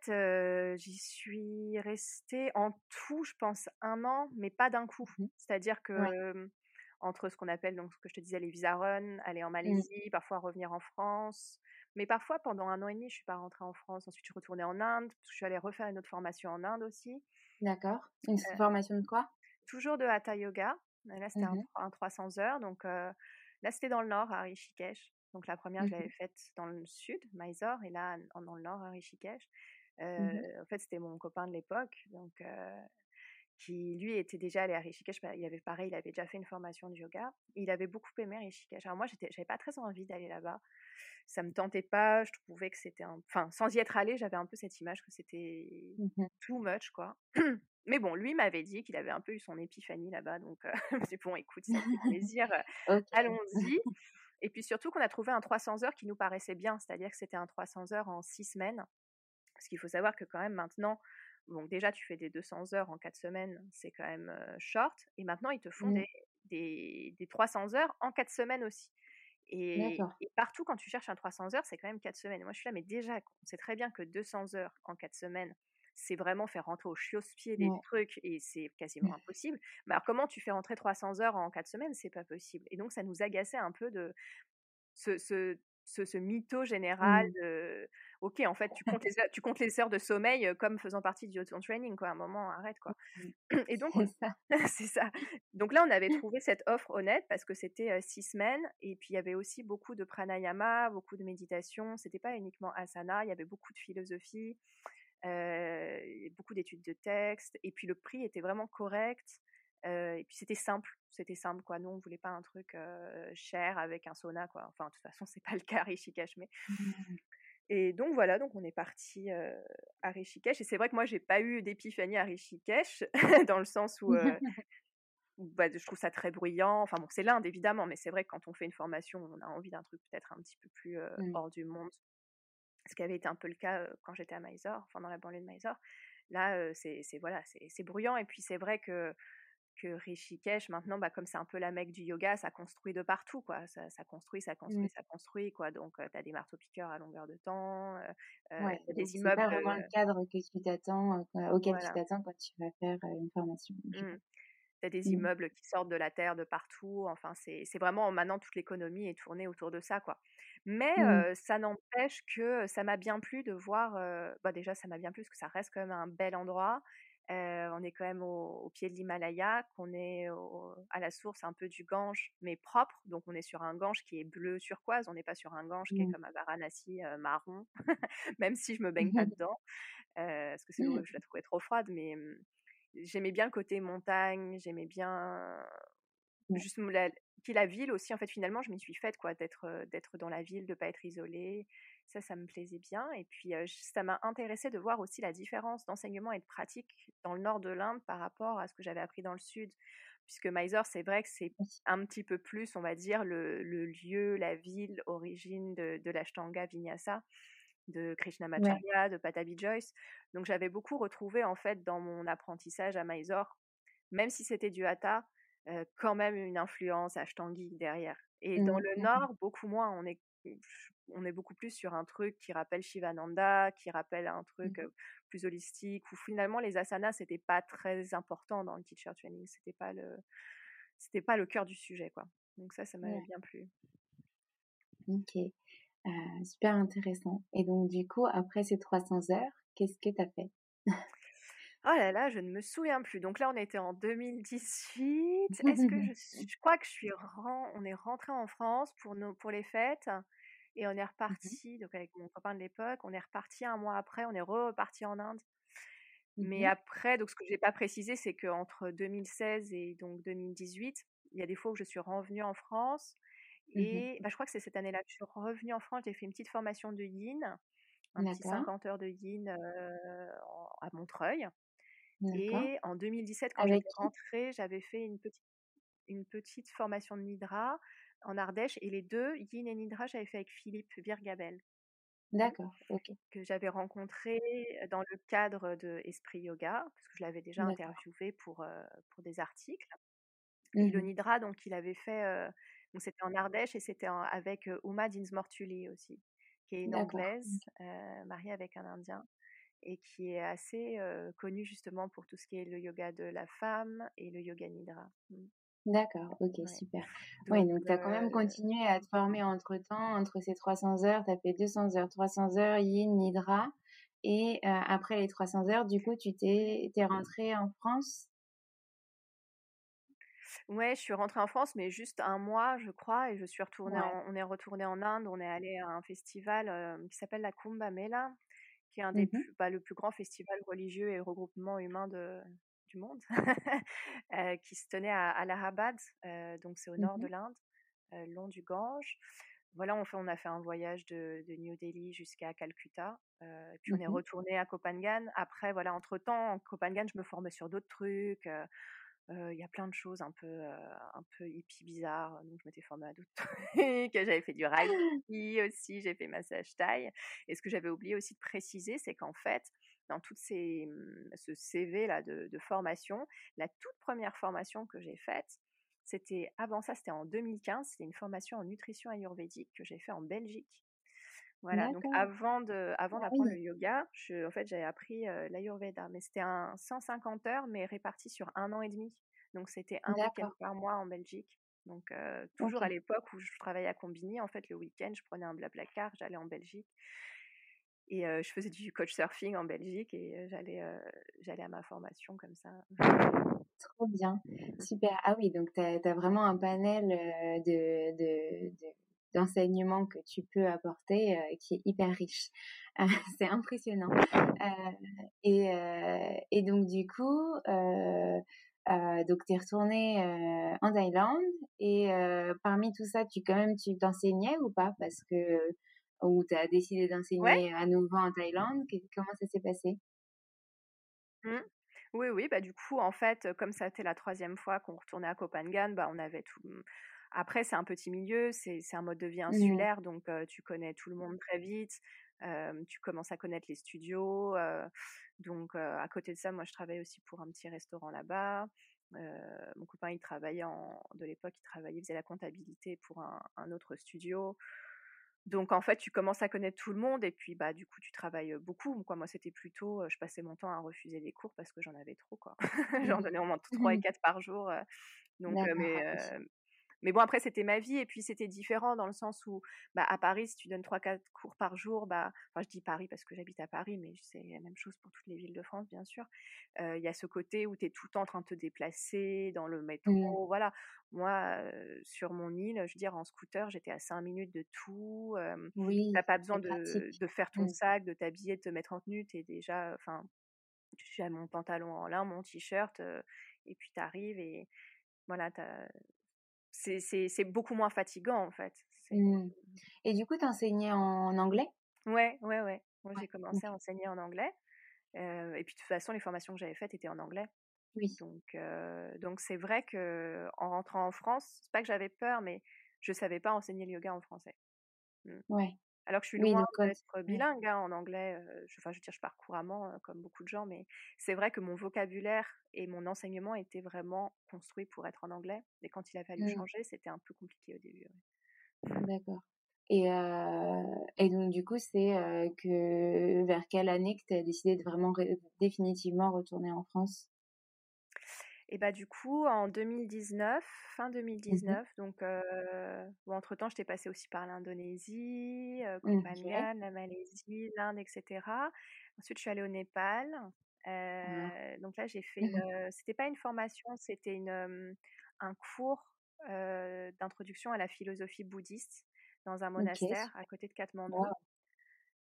j'y suis restée en tout, je pense, un an, mais pas d'un coup. Mmh C'est-à-dire que entre ce qu'on appelle, donc ce que je te disais, les visa run, aller en mmh. Malaisie, parfois revenir en France. Mais parfois, pendant un an et demi, je suis pas rentrée en France. Ensuite, je suis retournée en Inde. Je suis allée refaire une autre formation en Inde aussi. D'accord. Une formation de quoi? Toujours de Hatha Yoga. Là, c'était un, mmh 300 heures. Donc là, c'était dans le nord, à Rishikesh. Donc la première, je mmh l'avais faite dans le sud, Mysore, et là, dans le nord, à Rishikesh. En fait, c'était mon copain de l'époque. Donc qui lui était déjà allé à Rishikesh. Bah, il avait pareil, il avait déjà fait une formation de yoga. Il avait beaucoup aimé Rishikesh. Alors moi, j'avais pas très envie d'aller là-bas. Ça me tentait pas. Je trouvais que c'était un, enfin, sans y être allé, j'avais un peu cette image que c'était mmh too much, quoi. Mais bon, lui m'avait dit qu'il avait un peu eu son épiphanie là-bas, donc c'est [laughs] bon, écoute, ça fait [laughs] plaisir, allons-y. [laughs] Et puis surtout qu'on a trouvé un 300 heures qui nous paraissait bien, c'est-à-dire que c'était un 300 heures en six semaines. Parce qu'il faut savoir que quand même maintenant, donc déjà, tu fais des 200 heures en 4 semaines, c'est quand même short. Et maintenant, ils te font mmh. des, des, 300 heures en 4 semaines aussi. Et, partout, quand tu cherches un 300 heures, c'est quand même 4 semaines. moi, je suis là, mais déjà, on sait très bien que 200 heures en 4 semaines, c'est vraiment faire rentrer au chiosse-pied des trucs et c'est quasiment mmh. impossible. Mais alors, comment tu fais rentrer 300 heures en 4 semaines? C'est pas possible. Et donc, ça nous agaçait un peu de ce, ce, ce, mytho général mmh. de ok en fait tu comptes les heures, tu comptes les heures de sommeil comme faisant partie du ton training quoi à un moment arrête quoi [clears throat] et donc [laughs] c'est ça donc là on avait [laughs] trouvé cette offre honnête parce que c'était six semaines et puis il y avait aussi beaucoup de pranayama beaucoup de méditation c'était pas uniquement asana il y avait beaucoup de philosophie beaucoup d'études de texte et puis le prix était vraiment correct et puis c'était simple, c'était simple quoi. Nous on voulait pas un truc cher avec un sauna quoi. Enfin de toute façon c'est pas le cas à Rishikesh mais. Mmh. Et donc voilà, donc on est parti à Rishikesh. Et c'est vrai que moi j'ai pas eu d'épiphanie à Rishikesh [laughs] dans le sens [laughs] où bah, je trouve ça très bruyant. Enfin bon, c'est l'Inde évidemment, mais c'est vrai que quand on fait une formation, on a envie d'un truc peut-être un petit peu plus hors du monde. Ce qui avait été un peu le cas quand j'étais à Mysore, enfin dans la banlieue de Mysore. Là, c'est voilà, c'est bruyant. Et puis c'est vrai que que Rishikesh maintenant bah comme c'est un peu la mecque du yoga ça construit de partout quoi ça, ça construit ça construit mmh. ça construit quoi donc tu as des marteaux piqueurs à longueur de temps ouais, des immeubles c'est pas vraiment le cadre que tu t'attends auquel tu t'attends quand tu vas faire une formation mmh a des mmh. immeubles qui sortent de la terre de partout. Enfin, c'est vraiment maintenant toute l'économie est tournée autour de ça, quoi. Mais mmh. ça n'empêche que ça m'a bien plu de voir. bah déjà, ça m'a bien plu parce que ça reste quand même un bel endroit. on est quand même au, pied de l'Himalaya, qu'on est à la source un peu du Gange, mais propre. Donc on est sur un Gange qui est bleu turquoise. On n'est pas sur un Gange qui est mmh. comme à Varanasi marron, [laughs] même si je me baigne pas [laughs] dedans, parce que sinon je la trouvais trop froide. Mais j'aimais bien le côté montagne, j'aimais bien juste la, puis la ville aussi. En fait, finalement, je m'y suis faite quoi, d'être d'être dans la ville, de pas être isolée. Ça, ça me plaisait bien. Et puis, ça m'a intéressé de voir aussi la différence d'enseignement et de pratique dans le nord de l'Inde par rapport à ce que j'avais appris dans le sud. Puisque Mysore, c'est vrai que c'est un petit peu plus, on va dire, le, le lieu, la ville, origine de, de l'Ashtanga Vinyasa de Krishnamacharya, de Patabi Joyce. Donc j'avais beaucoup retrouvé en fait dans mon apprentissage à Mysore, même si c'était du hatha, quand même une influence ashtangi derrière. Et dans le mmh, mmh, mmh. nord, beaucoup moins. On est on est beaucoup plus sur un truc qui rappelle Shivananda, qui rappelle un truc plus holistique, où finalement les asanas c'était pas très important dans le teacher training, c'était pas le c'était pas le cœur du sujet quoi. Donc ça, ça m'avait bien plu. Ok. Euh, super intéressant. Et donc, du coup, après ces 300 heures, qu'est-ce que tu as fait? Oh là là, je ne me souviens plus. Donc là, on était en 2018. Est-ce que je, [laughs] je crois que je suis on est rentré en France pour nos, pour les fêtes et on est mmh reparti. Donc avec mon copain de l'époque, on est reparti un mois après. On est reparti en Inde. Mais après, donc ce que j'ai pas précisé, c'est qu'entre 2016 et donc 2018, il y a des fois où je suis revenue en France Mmh et bah, je crois que c'est cette année-là que je suis revenue en France. J'ai fait une petite formation de yin, un petit 50 heures de yin à Montreuil. Et en 2017, quand j'étais rentrée, j'avais fait une petite, une petite formation de Nidra en Ardèche. Et les deux, Yin et Nidra, j'avais fait avec Philippe Virgabel. D'accord, ok. Que j'avais rencontré dans le cadre de Esprit Yoga, parce que je l'avais déjà interviewé pour, pour des articles. Et le mmh Nidra, donc, il avait fait donc c'était en Ardèche et c'était avec Uma Dinsmortuli aussi, qui est une anglaise mariée avec un Indien et qui est assez connue justement pour tout ce qui est le yoga de la femme et le yoga nidra. Mmh. D'accord, ok, super. oui, donc tu as quand même continué à te former entre-temps, entre ces 300 heures, tu as fait 200 heures, 300 heures, yin, nidra, et après les 300 heures, du coup, tu t'es rentré en France? Ouais, je suis rentrée en France, mais juste un mois, je crois, et je suis retournée. on est retourné en Inde. On est allé à un festival qui s'appelle la Kumbh Mela, qui est un des mmh plus, bah, le plus grand festival religieux et regroupement humain de, du monde, [laughs] qui se tenait à Allahabad, donc c'est au nord de mmh l'Inde, long du Gange. Voilà, on, fait, on a fait un voyage de, de New Delhi jusqu'à Calcutta, puis on est mmh retourné à Copenhague. Après, voilà, entre temps, en Copenhague, je me formais sur d'autres trucs il y a plein de choses un peu, un peu hippie bizarres. Donc, je m'étais formée à d'autres trucs. J'avais fait du reiki [laughs] aussi, j'ai fait massage taille. Et ce que j'avais oublié aussi de préciser, c'est qu'en fait, dans tout ces, mmh, ce CV là de, de formation, la toute première formation que j'ai faite, c'était avant ça, c'était en 2015. C'était une formation en nutrition ayurvédique que j'ai fait en Belgique. Voilà, donc avant de, avant ah d'apprendre le yoga, je, en fait, j'avais appris l'Ayurveda, mais c'était un 150 heures, mais réparti sur un an et demi. Donc c'était un week-end par mois en Belgique. Donc toujours à l'époque où je travaillais à Combini, en fait, le week-end, je prenais un blablacar, j'allais en Belgique et je faisais du coach surfing en Belgique et j'allais, j'allais à ma formation comme ça. Trop bien, super. Ah oui, donc tu as, vraiment un panel de, de d'enseignement que tu peux apporter euh, qui est hyper riche. [laughs] Euh, c'est impressionnant. Euh, et, et donc du coup, donc, tu es retournée en Thaïlande et parmi tout ça, tu quand même, tu t'enseignais ou pas? Parce que, ou tu as décidé d'enseigner à nouveau en Thaïlande Comment ça s'est passé? Mmh. Oui, oui, bah du coup, en fait, comme ça a été la troisième fois qu'on retournait à Copenhague, bah on avait tout. Mmh, après, c'est un petit milieu, c'est un mode de vie mmh insulaire, donc tu connais tout le monde très vite, tu commences à connaître les studios. donc, à côté de ça, moi, je travaillais aussi pour un petit restaurant là-bas. mon copain, il travaillait en, de l'époque, il travaillait, il faisait la comptabilité pour un, un autre studio. Donc en fait, tu commences à connaître tout le monde et puis bah du coup, tu travailles beaucoup. Quoi. Moi, c'était plutôt, je passais mon temps à refuser des cours parce que j'en avais trop. quoi. [laughs] J'en donnais au moins 3 et 4 par jour. donc, mais, mais bon, après, c'était ma vie et puis c'était différent dans le sens où, bah, à Paris, si tu donnes 3-4 cours par jour, bah, enfin, je dis Paris parce que j'habite à Paris, mais c'est la même chose pour toutes les villes de France, bien sûr. Il y a ce côté où tu es tout le temps en train de te déplacer dans le métro, mmh. voilà. Moi, sur mon île, je veux dire, en scooter, j'étais à 5 minutes de tout. oui, tu n'as pas besoin de, de, faire ton mmh. sac, de t'habiller, de te mettre en tenue. Tu es déjà, enfin, as mon pantalon en lin, mon t-shirt, et puis tu arrives et voilà, c'est beaucoup moins fatigant en fait. Mmh. Et du coup, tu enseignais en anglais? Ouais, ouais, ouais. Moi, j'ai commencé à enseigner en anglais. et puis de toute façon, les formations que j'avais faites étaient en anglais. Oui. Donc, donc c'est vrai que en rentrant en France, c'est pas que j'avais peur, mais je savais pas enseigner le yoga en français. Mmh. Ouais. Alors que je suis loin d'être bilingue hein, en anglais. je, enfin, je veux dire, je parle couramment comme beaucoup de gens, mais c'est vrai que mon vocabulaire et mon enseignement étaient vraiment construits pour être en anglais. Et quand il a fallu mmh. changer, c'était un peu compliqué au début. D'accord. Et, et donc, du coup, c'est que vers quelle année que tu as décidé de vraiment définitivement retourner en France? Et bah du coup, en 2019, fin 2019, mmh donc entre-temps, j'étais passée aussi par l'Indonésie, euh, la Malaisie, l'Inde, etc. Ensuite, je suis allée au Népal. Ah. Donc là, j'ai fait, une, c'était pas une formation, c'était une, un cours d'introduction à la philosophie bouddhiste dans un monastère à côté de Katmandou.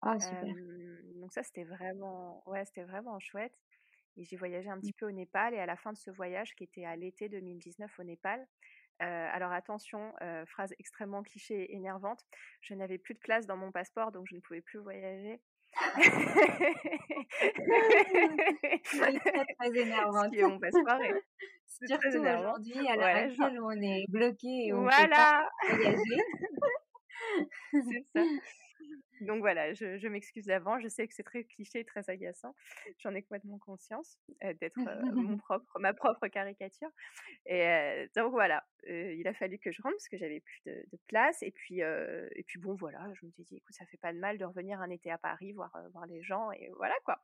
Ah, super. donc ça, c'était vraiment, ouais, c'était vraiment chouette. Et j'ai voyagé un mmh. petit peu au Népal. Et à la fin de ce voyage, qui était à l'été 2019 au Népal, alors attention, phrase extrêmement cliché et énervante, je n'avais plus de place dans mon passeport, donc je ne pouvais plus voyager. [laughs] très, [laughs] très énervante. mon passeport [laughs] Surtout aujourd'hui, à l'heure actuelle où on est bloqué et on voilà. peut pas voyager. C'est ça. Donc voilà, je, m'excuse d'avant. Je sais que c'est très cliché, très agaçant. J'en ai complètement conscience d'être mon [laughs] propre, ma propre caricature. Et donc voilà, il a fallu que je rentre parce que j'avais plus de, place. Et puis, et puis bon voilà, je me suis dit, écoute, ça fait pas de mal de revenir un été à Paris, voir, voir les gens et voilà quoi.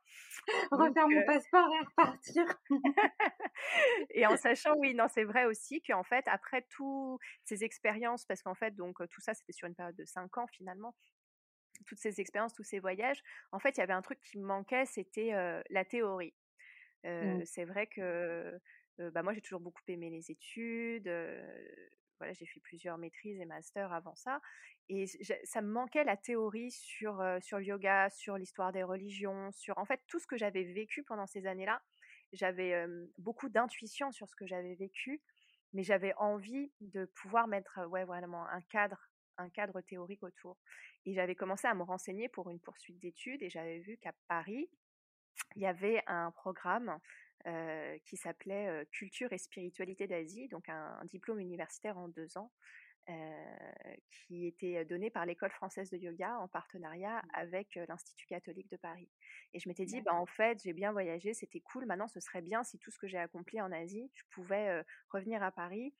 [laughs] Refaire mon passeport et repartir. [laughs] et en sachant, oui, non, c'est vrai aussi qu'en fait, après toutes ces expériences, parce qu'en fait, donc tout ça, c'était sur une période de cinq ans finalement toutes ces expériences, tous ces voyages, en fait, il y avait un truc qui me manquait, c'était la théorie. Mmh. C'est vrai que bah, moi, j'ai toujours beaucoup aimé les études. voilà, j'ai fait plusieurs maîtrises et masters avant ça. Et ça me manquait la théorie sur, sur le yoga, sur l'histoire des religions, sur en fait tout ce que j'avais vécu pendant ces années-là. J'avais beaucoup d'intuition sur ce que j'avais vécu, mais j'avais envie de pouvoir mettre ouais, vraiment un cadre un cadre théorique autour. Et j'avais commencé à me renseigner pour une poursuite d'études et j'avais vu qu'à Paris, il y avait un programme qui s'appelait Culture et spiritualité d'Asie, donc un, diplôme universitaire en deux ans, qui était donné par l'école française de yoga en partenariat mmh. avec l'Institut catholique de Paris. Et je m'étais dit, bah, en fait, j'ai bien voyagé, c'était cool, maintenant ce serait bien si tout ce que j'ai accompli en Asie, je pouvais revenir à Paris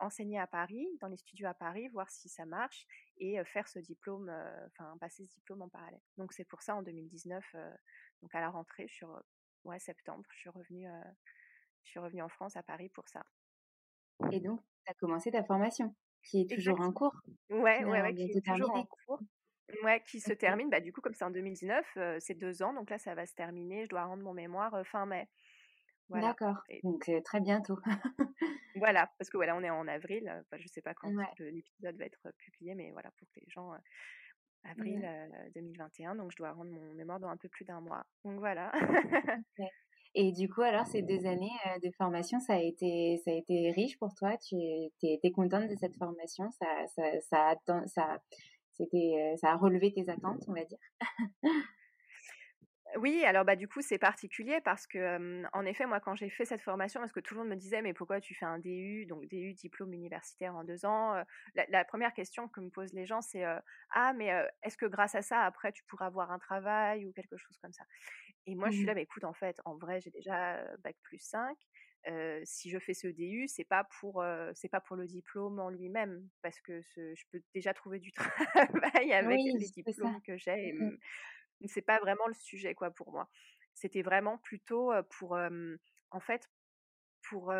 enseigner à Paris, dans les studios à Paris, voir si ça marche et faire ce diplôme, enfin passer ce diplôme en parallèle. Donc c'est pour ça en 2019, donc à la rentrée, sur ouais, septembre, je suis revenue, je suis revenue en France à Paris pour ça. Et donc tu as commencé ta formation, qui est toujours en cours. Ouais, ouais, ouais, qui est toujours en cours. Ouais, qui se termine. Bah, du coup, comme c'est en 2019, c'est deux ans. Donc là, ça va se terminer. Je dois rendre mon mémoire fin mai. D'accord. Donc très bientôt. [laughs] voilà, parce que voilà, on est en avril. Enfin, je sais pas quand l'épisode va être publié, mais voilà, pour que les gens. avril 2021, donc je dois rendre mon mémoire dans un peu plus d'un mois. Donc voilà. [laughs] Et du coup, alors, ces deux années de formation, ça a été, ça a été riche pour toi? Tu es, contente de cette formation? Ça, ça, ça, ça, c'était, ça a relevé tes attentes, on va dire? [laughs] Oui, alors bah du coup c'est particulier parce que en effet moi quand j'ai fait cette formation parce que tout le monde me disait mais pourquoi tu fais un DU donc DU diplôme universitaire en deux ans? la, première question que me posent les gens c'est ah mais est-ce que grâce à ça après tu pourras avoir un travail ou quelque chose comme ça? Et moi je suis là mais écoute en fait en vrai j'ai déjà bac plus 5 si je fais ce DU, c'est pas pour c'est pas pour le diplôme en lui-même, parce que je peux déjà trouver du [laughs] travail avec les diplômes que j'ai. Mmh c'est pas vraiment le sujet quoi pour moi. C'était vraiment plutôt pour en fait pour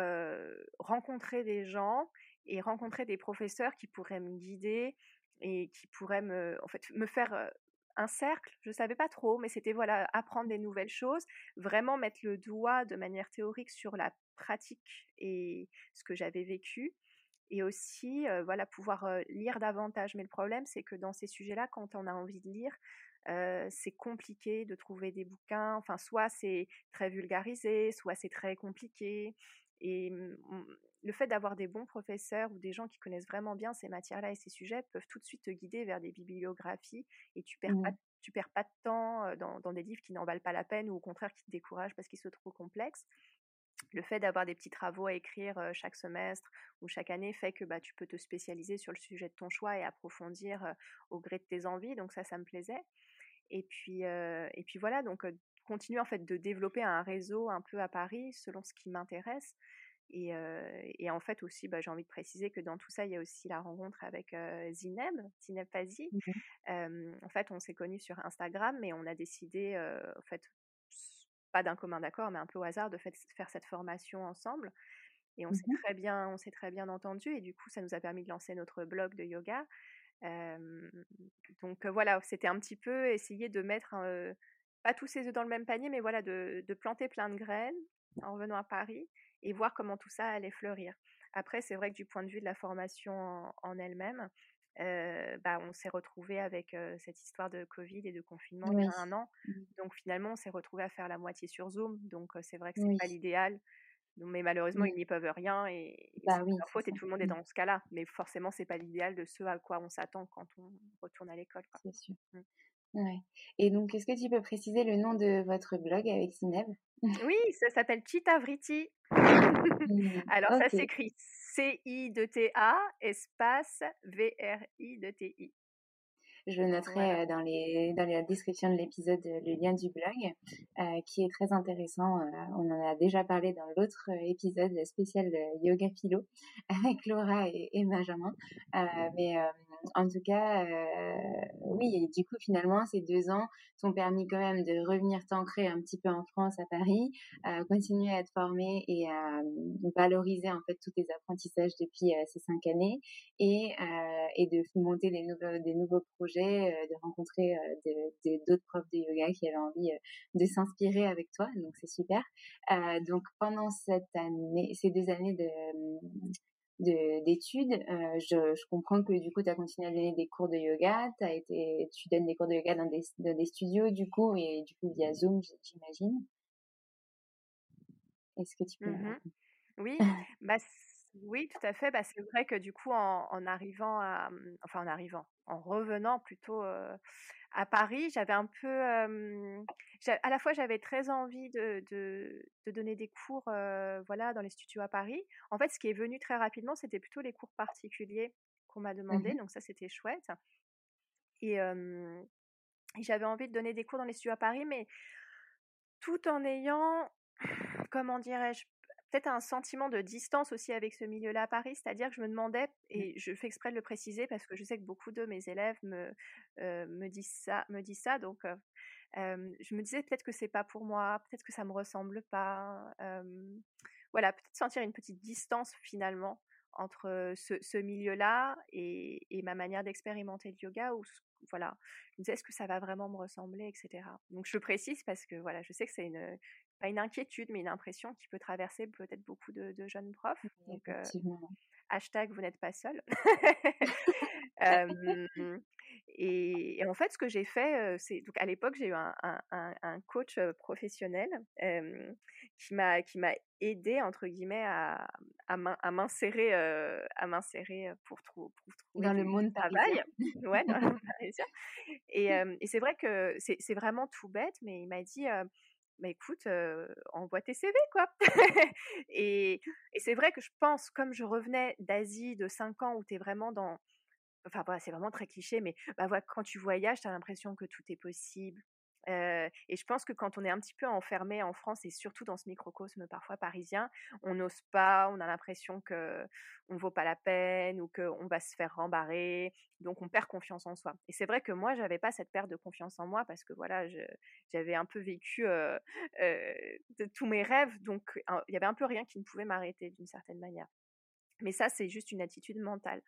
rencontrer des gens et rencontrer des professeurs qui pourraient me guider et qui pourraient me en fait me faire un cercle, je savais pas trop, mais c'était voilà apprendre des nouvelles choses, vraiment mettre le doigt de manière théorique sur la pratique et ce que j'avais vécu, et aussi voilà pouvoir lire davantage. Mais le problème, c'est que dans ces sujets-là, quand on a envie de lire, c'est compliqué de trouver des bouquins. Enfin, soit c'est très vulgarisé, soit c'est très compliqué. Et le fait d'avoir des bons professeurs ou des gens qui connaissent vraiment bien ces matières-là et ces sujets peuvent tout de suite te guider vers des bibliographies et tu perds pas mmh. tu perds pas de temps dans, dans des livres qui n'en valent pas la peine ou au contraire qui te découragent parce qu'ils sont trop complexes le fait d'avoir des petits travaux à écrire chaque semestre ou chaque année fait que bah, tu peux te spécialiser sur le sujet de ton choix et approfondir au gré de tes envies. Donc ça, ça me plaisait. Et puis, et puis voilà, donc continuer en fait de développer un réseau un peu à Paris selon ce qui m'intéresse. Et, et, en fait aussi, bah, j'ai envie de préciser que dans tout ça, il y a aussi la rencontre avec Zineb, Zineb Fazi. Mmh en fait, on s'est connus sur Instagram, mais on a décidé, en fait, pas d'un commun d'accord, mais un peu au hasard, de faire cette formation ensemble. Et on mmh s'est très bien, on s'est très bien entendu. Et du coup, ça nous a permis de lancer notre blog de yoga donc voilà, c'était un petit peu essayer de mettre, pas tous ses œufs dans le même panier, mais voilà, de, planter plein de graines en revenant à Paris et voir comment tout ça allait fleurir. Après, c'est vrai que du point de vue de la formation en, elle-même, bah, on s'est retrouvé avec cette histoire de Covid et de confinement il y a un an. Mmh. Donc finalement, on s'est retrouvé à faire la moitié sur Zoom. Donc c'est vrai que c'est pas l'idéal mais malheureusement, ils n'y peuvent rien et, bah c'est leur faute et tout le monde est mmh. dans ce cas-là. Mais forcément, c'est pas l'idéal de ce à quoi on s'attend quand on retourne à l'école. C'est sûr. Mmh. Ouais. Et donc, est-ce que tu peux préciser le nom de votre blog avec Sineb Oui, ça s'appelle Chitavriti. Mmh. [laughs] Alors, ça s'écrit C-I-T-A espace V-R-I-T-I. Je noterai dans, les, dans la description de l'épisode le lien du blog, euh, qui est très intéressant. on en a déjà parlé dans l'autre épisode spécial Yoga Philo [laughs] avec Laura et, et Benjamin. mais en tout cas, oui, et du coup, finalement, ces deux ans t'ont permis quand même de revenir t'ancrer un petit peu en France, à Paris, continuer à être formé et à valoriser en fait tous tes apprentissages depuis ces cinq années et, et de monter des nouveaux, des nouveaux projets euh, de rencontrer euh, d'autres profs de yoga qui avaient envie euh, de s'inspirer avec toi. Donc c'est super. donc pendant cette année, ces deux années de d'études, je, comprends que du coup tu as continué à donner des cours de yoga, as été, tu donnes des cours de yoga dans des, dans des studios du coup et du coup via Zoom j'imagine. Est-ce que tu peux... Mmh oui, [laughs] bah, oui, tout à fait. Bah, c'est vrai que du coup, en, arrivant à, mmh, enfin en arrivant, en revenant plutôt à Paris, j'avais un peu, à la fois j'avais très envie de, de, donner des cours, voilà, dans les studios à Paris. En fait, ce qui est venu très rapidement, c'était plutôt les cours particuliers qu'on m'a mmh demandé, donc ça c'était chouette. Et, et j'avais envie de donner des cours dans les studios à Paris, mais tout en ayant, comment dirais-je, peut-être un sentiment de distance aussi avec ce milieu-là à Paris, c'est-à-dire que je me demandais, mmh. et je fais exprès de le préciser parce que je sais que beaucoup de mes élèves me, me disent ça, me disent ça, donc je me disais peut-être que c'est pas pour moi, peut-être que ça me ressemble pas, voilà, peut-être sentir une petite distance finalement entre ce, milieu-là et, et, ma manière d'expérimenter le yoga, ou voilà, je me disais est-ce que ça va vraiment me ressembler, etc. Donc je précise parce que voilà, je sais que c'est une, pas une inquiétude, mais une impression qui peut traverser peut-être beaucoup de, jeunes profs. Donc, hashtag vous n'êtes pas seul. [laughs] Et, en fait, ce que j'ai fait, c'est donc à l'époque, j'ai eu un, un, coach professionnel qui m'a qui m'a aidé entre guillemets à, à m'insérer à m'insérer pour, pour, trouver dans le monde travail. [laughs] ouais, dans le monde parisien. Et, et c'est vrai que c'est vraiment tout bête, mais il m'a dit bah écoute, envoie tes CV, quoi. [laughs] et, et c'est vrai que je pense, comme je revenais d'Asie de 5 ans où tu es vraiment dans. Enfin, c'est vraiment très cliché, mais bah, quand tu voyages, tu as l'impression que tout est possible, et je pense que quand on est un petit peu enfermé en France et surtout dans ce microcosme parfois parisien, on n'ose pas, on a l'impression que on vaut pas la peine ou qu'on va se faire rembarrer, donc on perd confiance en soi. Et c'est vrai que moi, j'avais pas cette perte de confiance en moi parce que voilà, j'avais un peu vécu de tous mes rêves, donc il y avait un peu rien qui ne pouvait m'arrêter d'une certaine manière. Mais ça, c'est juste une attitude mentale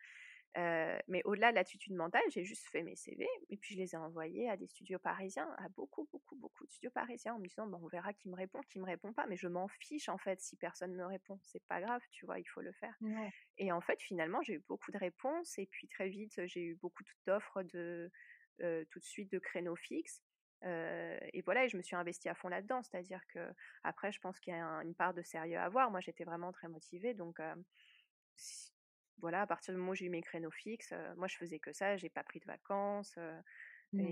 mais au-delà de l'attitude mentale, j'ai juste fait mes CV et puis je les ai envoyés à des studios parisiens, à beaucoup, beaucoup, beaucoup de studios parisiens en me disant on verra qui me répond, qui me répond pas, mais je m'en fiche en fait si personne me répond, c'est pas grave, tu vois, il faut le faire. Et en fait, finalement, j'ai eu beaucoup de réponses et puis très vite, j'ai eu beaucoup d'offres de tout de suite de créneaux fixes. et voilà, et je me suis investie à fond là-dedans. C'est-à-dire que après, je pense qu'il y a une part de sérieux à avoir. Moi, j'étais vraiment très motivée, donc voilà, à partir du moment où j'ai eu mes créneaux fixes, moi je faisais que ça, j'ai pas pris de vacances, mmh.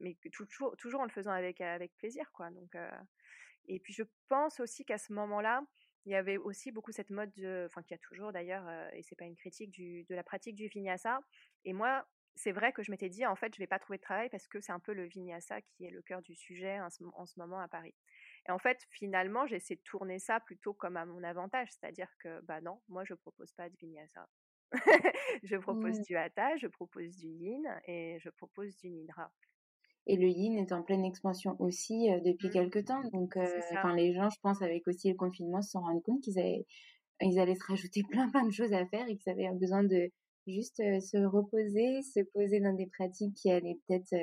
mais toujours, toujours en le faisant avec, avec plaisir, quoi. Donc, et puis je pense aussi qu'à ce moment-là, il y avait aussi beaucoup cette mode, enfin qu'il y a toujours d'ailleurs, et c'est pas une critique du, de la pratique du vinyasa. Et moi, c'est vrai que je m'étais dit, en fait, je vais pas trouver de travail parce que c'est un peu le vinyasa qui est le cœur du sujet en ce moment à Paris. Et en fait, finalement, j'ai essayé de tourner ça plutôt comme à mon avantage, c'est-à-dire que, bah non, moi, je propose pas de vinyasa. [laughs] je propose du hatha, je propose du yin et je propose du nidra. Et le yin est en pleine expansion aussi depuis mmh. quelques temps. Donc, enfin, les gens, je pense, avec aussi le confinement, se sont rendus compte qu'ils avaient, ils allaient se rajouter [laughs] plein, plein de choses à faire et qu'ils avaient besoin de, juste se reposer, se poser dans des pratiques qui allaient peut-être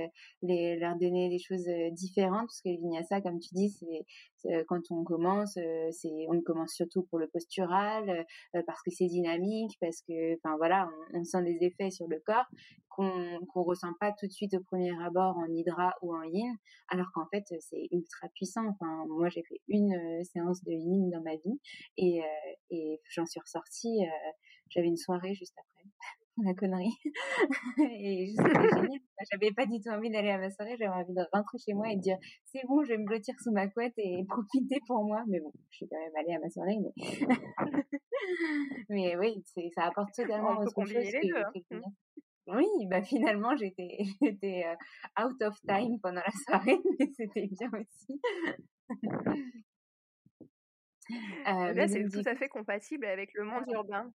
les, leur donner des choses différentes, parce que le comme tu dis, c'est quand on commence, c'est on commence surtout pour le postural, parce que c'est dynamique, parce que, enfin voilà, on, sent des effets sur le corps qu'on qu'on ressent pas tout de suite au premier abord en hydra ou en yin, alors qu'en fait c'est ultra puissant. Enfin, moi j'ai fait une séance de yin dans ma vie et, et j'en suis ressortie. J'avais une soirée juste après [laughs] la connerie. [laughs] et c'était génial. J'avais pas du tout envie d'aller à ma soirée, j'avais envie de rentrer chez moi et de dire c'est bon, je vais me blottir sous ma couette et [laughs] profiter pour moi. Mais bon, je suis quand même allée à ma soirée. Mais, mais oui, ça apporte totalement autre chose. Les deux, hein? Oui, bah finalement j'étais j'étais euh, out of time pendant la soirée, mais c'était bien aussi. euh, c'est tout à fait compatible avec le monde urbain.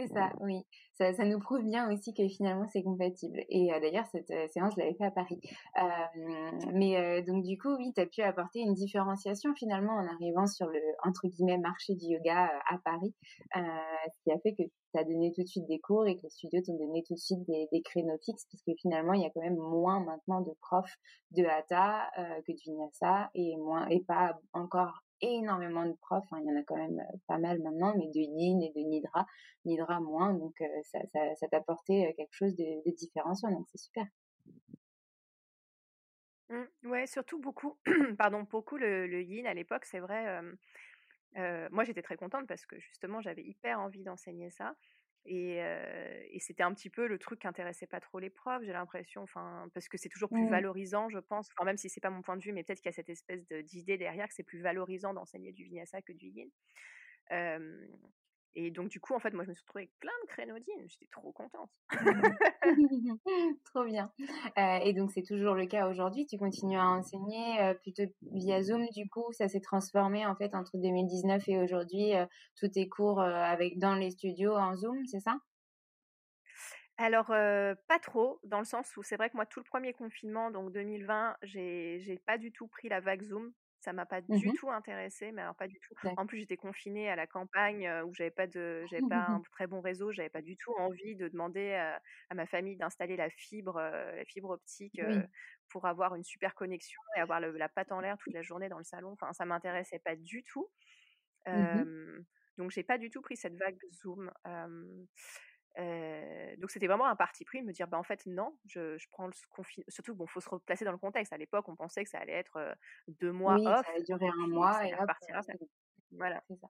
C'est ça, oui. Ça, ça, nous prouve bien aussi que finalement c'est compatible. Et euh, d'ailleurs, cette euh, séance, je l'avais fait à Paris. Euh, mais donc du coup, oui, tu as pu apporter une différenciation finalement en arrivant sur le, entre guillemets, marché du yoga à Paris, ce qui a fait que tu as donné tout de suite des cours et que les studios t'ont donné tout de suite des, des, créneaux fixes, parce que finalement, il y a quand même moins maintenant de profs de hatha que du vinyasa et moins et pas encore énormément de profs. Hein. Il y en a quand même euh, pas mal maintenant, mais de yin et de nidra. Nidra moins, donc euh, ça, t'apportait euh, quelque chose de, de différenciant, donc c'est super. Mmh, ouais, surtout beaucoup, [clears throat] pardon, beaucoup le yin à l'époque, c'est vrai. moi, j'étais très contente parce que justement, j'avais hyper envie d'enseigner ça. Et, et c'était un petit peu le truc qui intéressait pas trop les profs, j'ai l'impression, enfin, parce que c'est toujours plus mmh. valorisant, je pense, enfin, même si c'est pas mon point de vue, mais peut-être qu'il y a cette espèce d'idée derrière que c'est plus valorisant d'enseigner du vinyasa que du yin. Et donc, du coup, en fait, moi, je me suis retrouvée avec plein de crénodines. J'étais trop contente. [laughs] [laughs] trop bien. Euh, et donc, c'est toujours le cas aujourd'hui. Tu continues à enseigner euh, plutôt via Zoom. Du coup, ça s'est transformé, en fait, entre 2019 et aujourd'hui. Euh, tous tes cours avec, dans les studios en Zoom, c'est ça? Alors, pas trop, dans le sens où c'est vrai que moi, tout le premier confinement, donc 2020, j'ai pas du tout pris la vague Zoom. Ça m'a pas du mmh tout intéressé, mais alors pas du tout. En plus, j'étais confinée à la campagne où j'avais pas de, j'avais pas un [laughs] très bon réseau, j'avais pas du tout envie de demander à, ma famille d'installer la fibre, la fibre optique pour avoir une super connexion et avoir la patte en l'air toute la journée dans le salon. Enfin, ça m'intéressait pas du tout. Mmh donc, j'ai pas du tout pris cette vague Zoom. Donc c'était vraiment un parti pris de me dire bah en fait non je, je prends le confinement surtout bon faut se replacer dans le contexte. À l'époque on pensait que ça allait être deux mois oui, off ça allait durer un mois et, repartir voilà ça.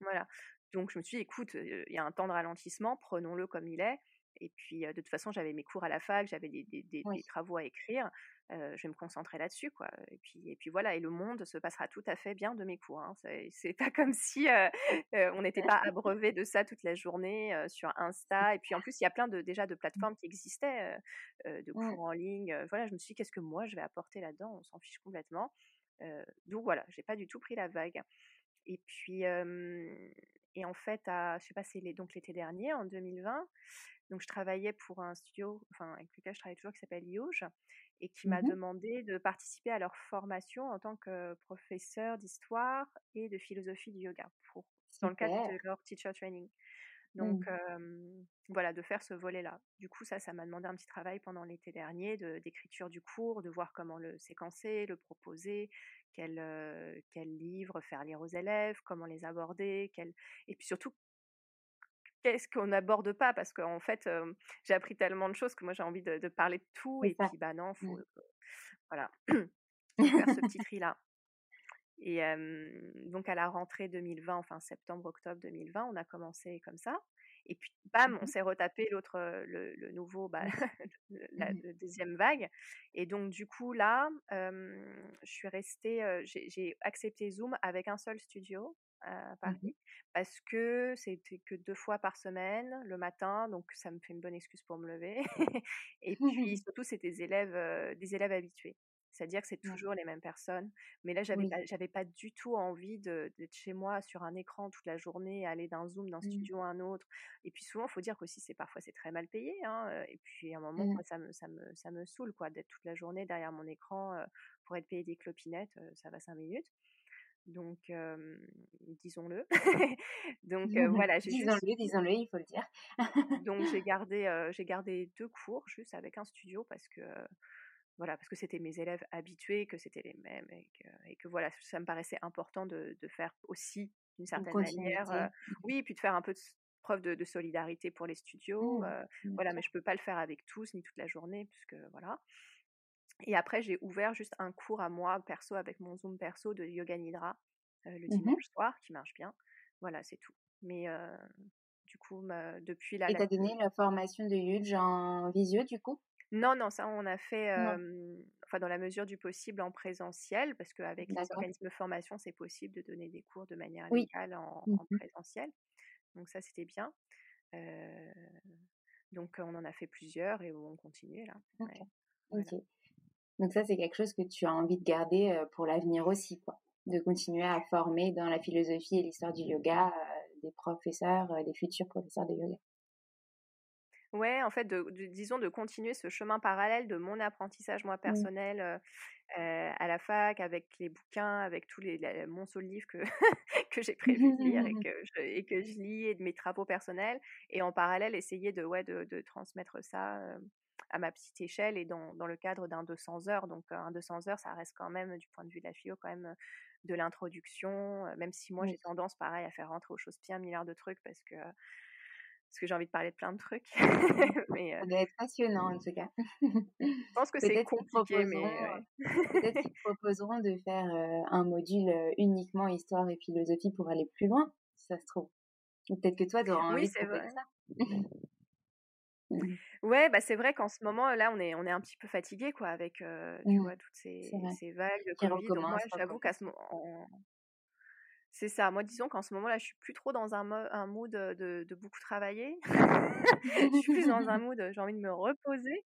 voilà. donc je me suis dit écoute il y a un temps de ralentissement prenons-le comme il est et puis, de toute façon, j'avais mes cours à la fac, j'avais des, des, des, travaux à écrire. je vais me concentrer là-dessus, quoi. Et puis, et puis voilà. Et le monde se passera tout à fait bien de mes cours. Hein. C'est pas [laughs] comme si on n'était pas [laughs] abreuvé de ça toute la journée sur Insta. Et puis, en plus, il y a plein de déjà de mmh. plateformes qui existaient de cours en ligne. Voilà, je me suis dit, qu'est-ce que moi je vais apporter là-dedans? On s'en fiche complètement. donc voilà, j'ai pas du tout pris la vague. Et puis, et en fait, à, je sais pas, c'est donc l'été dernier, en 2020, donc je travaillais pour un studio, enfin avec lequel je travaille toujours, qui s'appelle IOGE, et qui m'a mmh demandé de participer à leur formation en tant que professeur d'histoire et de philosophie du yoga, pour, dans le cadre de leur teacher training. Donc mmh. voilà, de faire ce volet-là. Du coup, ça, ça m'a demandé un petit travail pendant l'été dernier d'écriture du cours, de voir comment le séquencer, le proposer, quel, quel livre faire lire aux élèves, comment les aborder, quel... et puis surtout qu'est-ce qu'on n'aborde pas? Parce qu'en fait j'ai appris tellement de choses que moi j'ai envie de, parler de tout et puis bah non faut mmh. voilà [clears throat] faire ce petit tri là. Et donc à la rentrée 2020 enfin septembre octobre 2020 on a commencé comme ça et puis bam on mmh s'est retapé l'autre le, nouveau bah, [laughs] la, mmh deuxième vague et donc du coup là je suis restée j'ai accepté Zoom avec un seul studio à mmh Paris parce que c'était que deux fois par semaine le matin donc ça me fait une bonne excuse pour me lever [laughs] [laughs] et puis surtout c'est des élèves des élèves habitués c'est-à-dire que c'est toujours les mêmes personnes mais là j'avais j'avais pas du tout envie d'être chez moi sur un écran toute la journée aller d'un zoom d'un mmh. studio à un autre et puis souvent faut dire qu'aussi c'est parfois c'est très mal payé hein, et puis à un moment mmh. ça me ça me ça me saoule quoi d'être toute la journée derrière mon écran pour être payé des clopinettes ça va cinq minutes donc disons-le. [laughs] donc voilà, disons-le, disons-le, il faut le dire. donc j'ai [laughs] gardé j'ai gardé deux cours juste avec un studio parce que voilà parce que c'était mes élèves habitués, que c'était les mêmes et que, et que, voilà ça me paraissait important de, de faire aussi d'une certaine manière mmh. oui puis de faire un peu de preuve de, solidarité pour les studios mmh, voilà mais je peux pas le faire avec tous ni toute la journée puisque voilà et après, j'ai ouvert juste un cours à moi, perso, avec mon Zoom perso de Yoga Nidra le mmh dimanche soir, qui marche bien. Voilà, c'est tout. Mais du coup, depuis la. Et t'as donné la formation de Yuge en visio, du coup? Non, non, ça on a fait, enfin dans la mesure du possible en présentiel, parce qu'avec les organismes de formation, c'est possible de donner des cours de manière légale en, mmh présentiel. Donc ça, c'était bien. donc on en a fait plusieurs et on continue là. ok. Donc ça, c'est quelque chose que tu as envie de garder pour l'avenir aussi, quoi. De continuer à former dans la philosophie et l'histoire du yoga des professeurs, des futurs professeurs de yoga. Ouais, en fait, de, disons de continuer ce chemin parallèle de mon apprentissage moi mmh. personnel à la fac, avec les bouquins, avec tous les, les monceaux de livres que [laughs] que j'ai prévu de lire et que je, et que je lis et de mes travaux personnels, et en parallèle essayer de ouais de, de transmettre ça à ma petite échelle et dans, dans le cadre d'un 200 heures. Donc un 200 heures, ça reste quand même du point de vue de la philo quand même de l'introduction, même si moi j'ai tendance pareil à faire rentrer aux choses bien un milliard de trucs parce que parce que j'ai envie de parler de plein de trucs. [laughs] mais, ça doit être passionnant en tout cas. Je pense que c'est compliqué, mais peut-être qu'ils proposeront de faire un module uniquement histoire et philosophie pour aller plus loin, si ça se trouve. Ou peut-être que toi, tu auras envie de faire ça. Mmh. [laughs] Ouais, bah c'est vrai qu'en ce moment là, on est on est un petit peu fatigué quoi avec tu mmh. vois toutes ces, ces vagues de Covid. Donc moi, j'avoue qu'à ce moment, c'est ça. Moi, disons qu'en ce moment là, je suis plus trop dans un, un mood de, de beaucoup travailler. [laughs] je suis plus dans un [laughs] mood, j'ai envie de me reposer.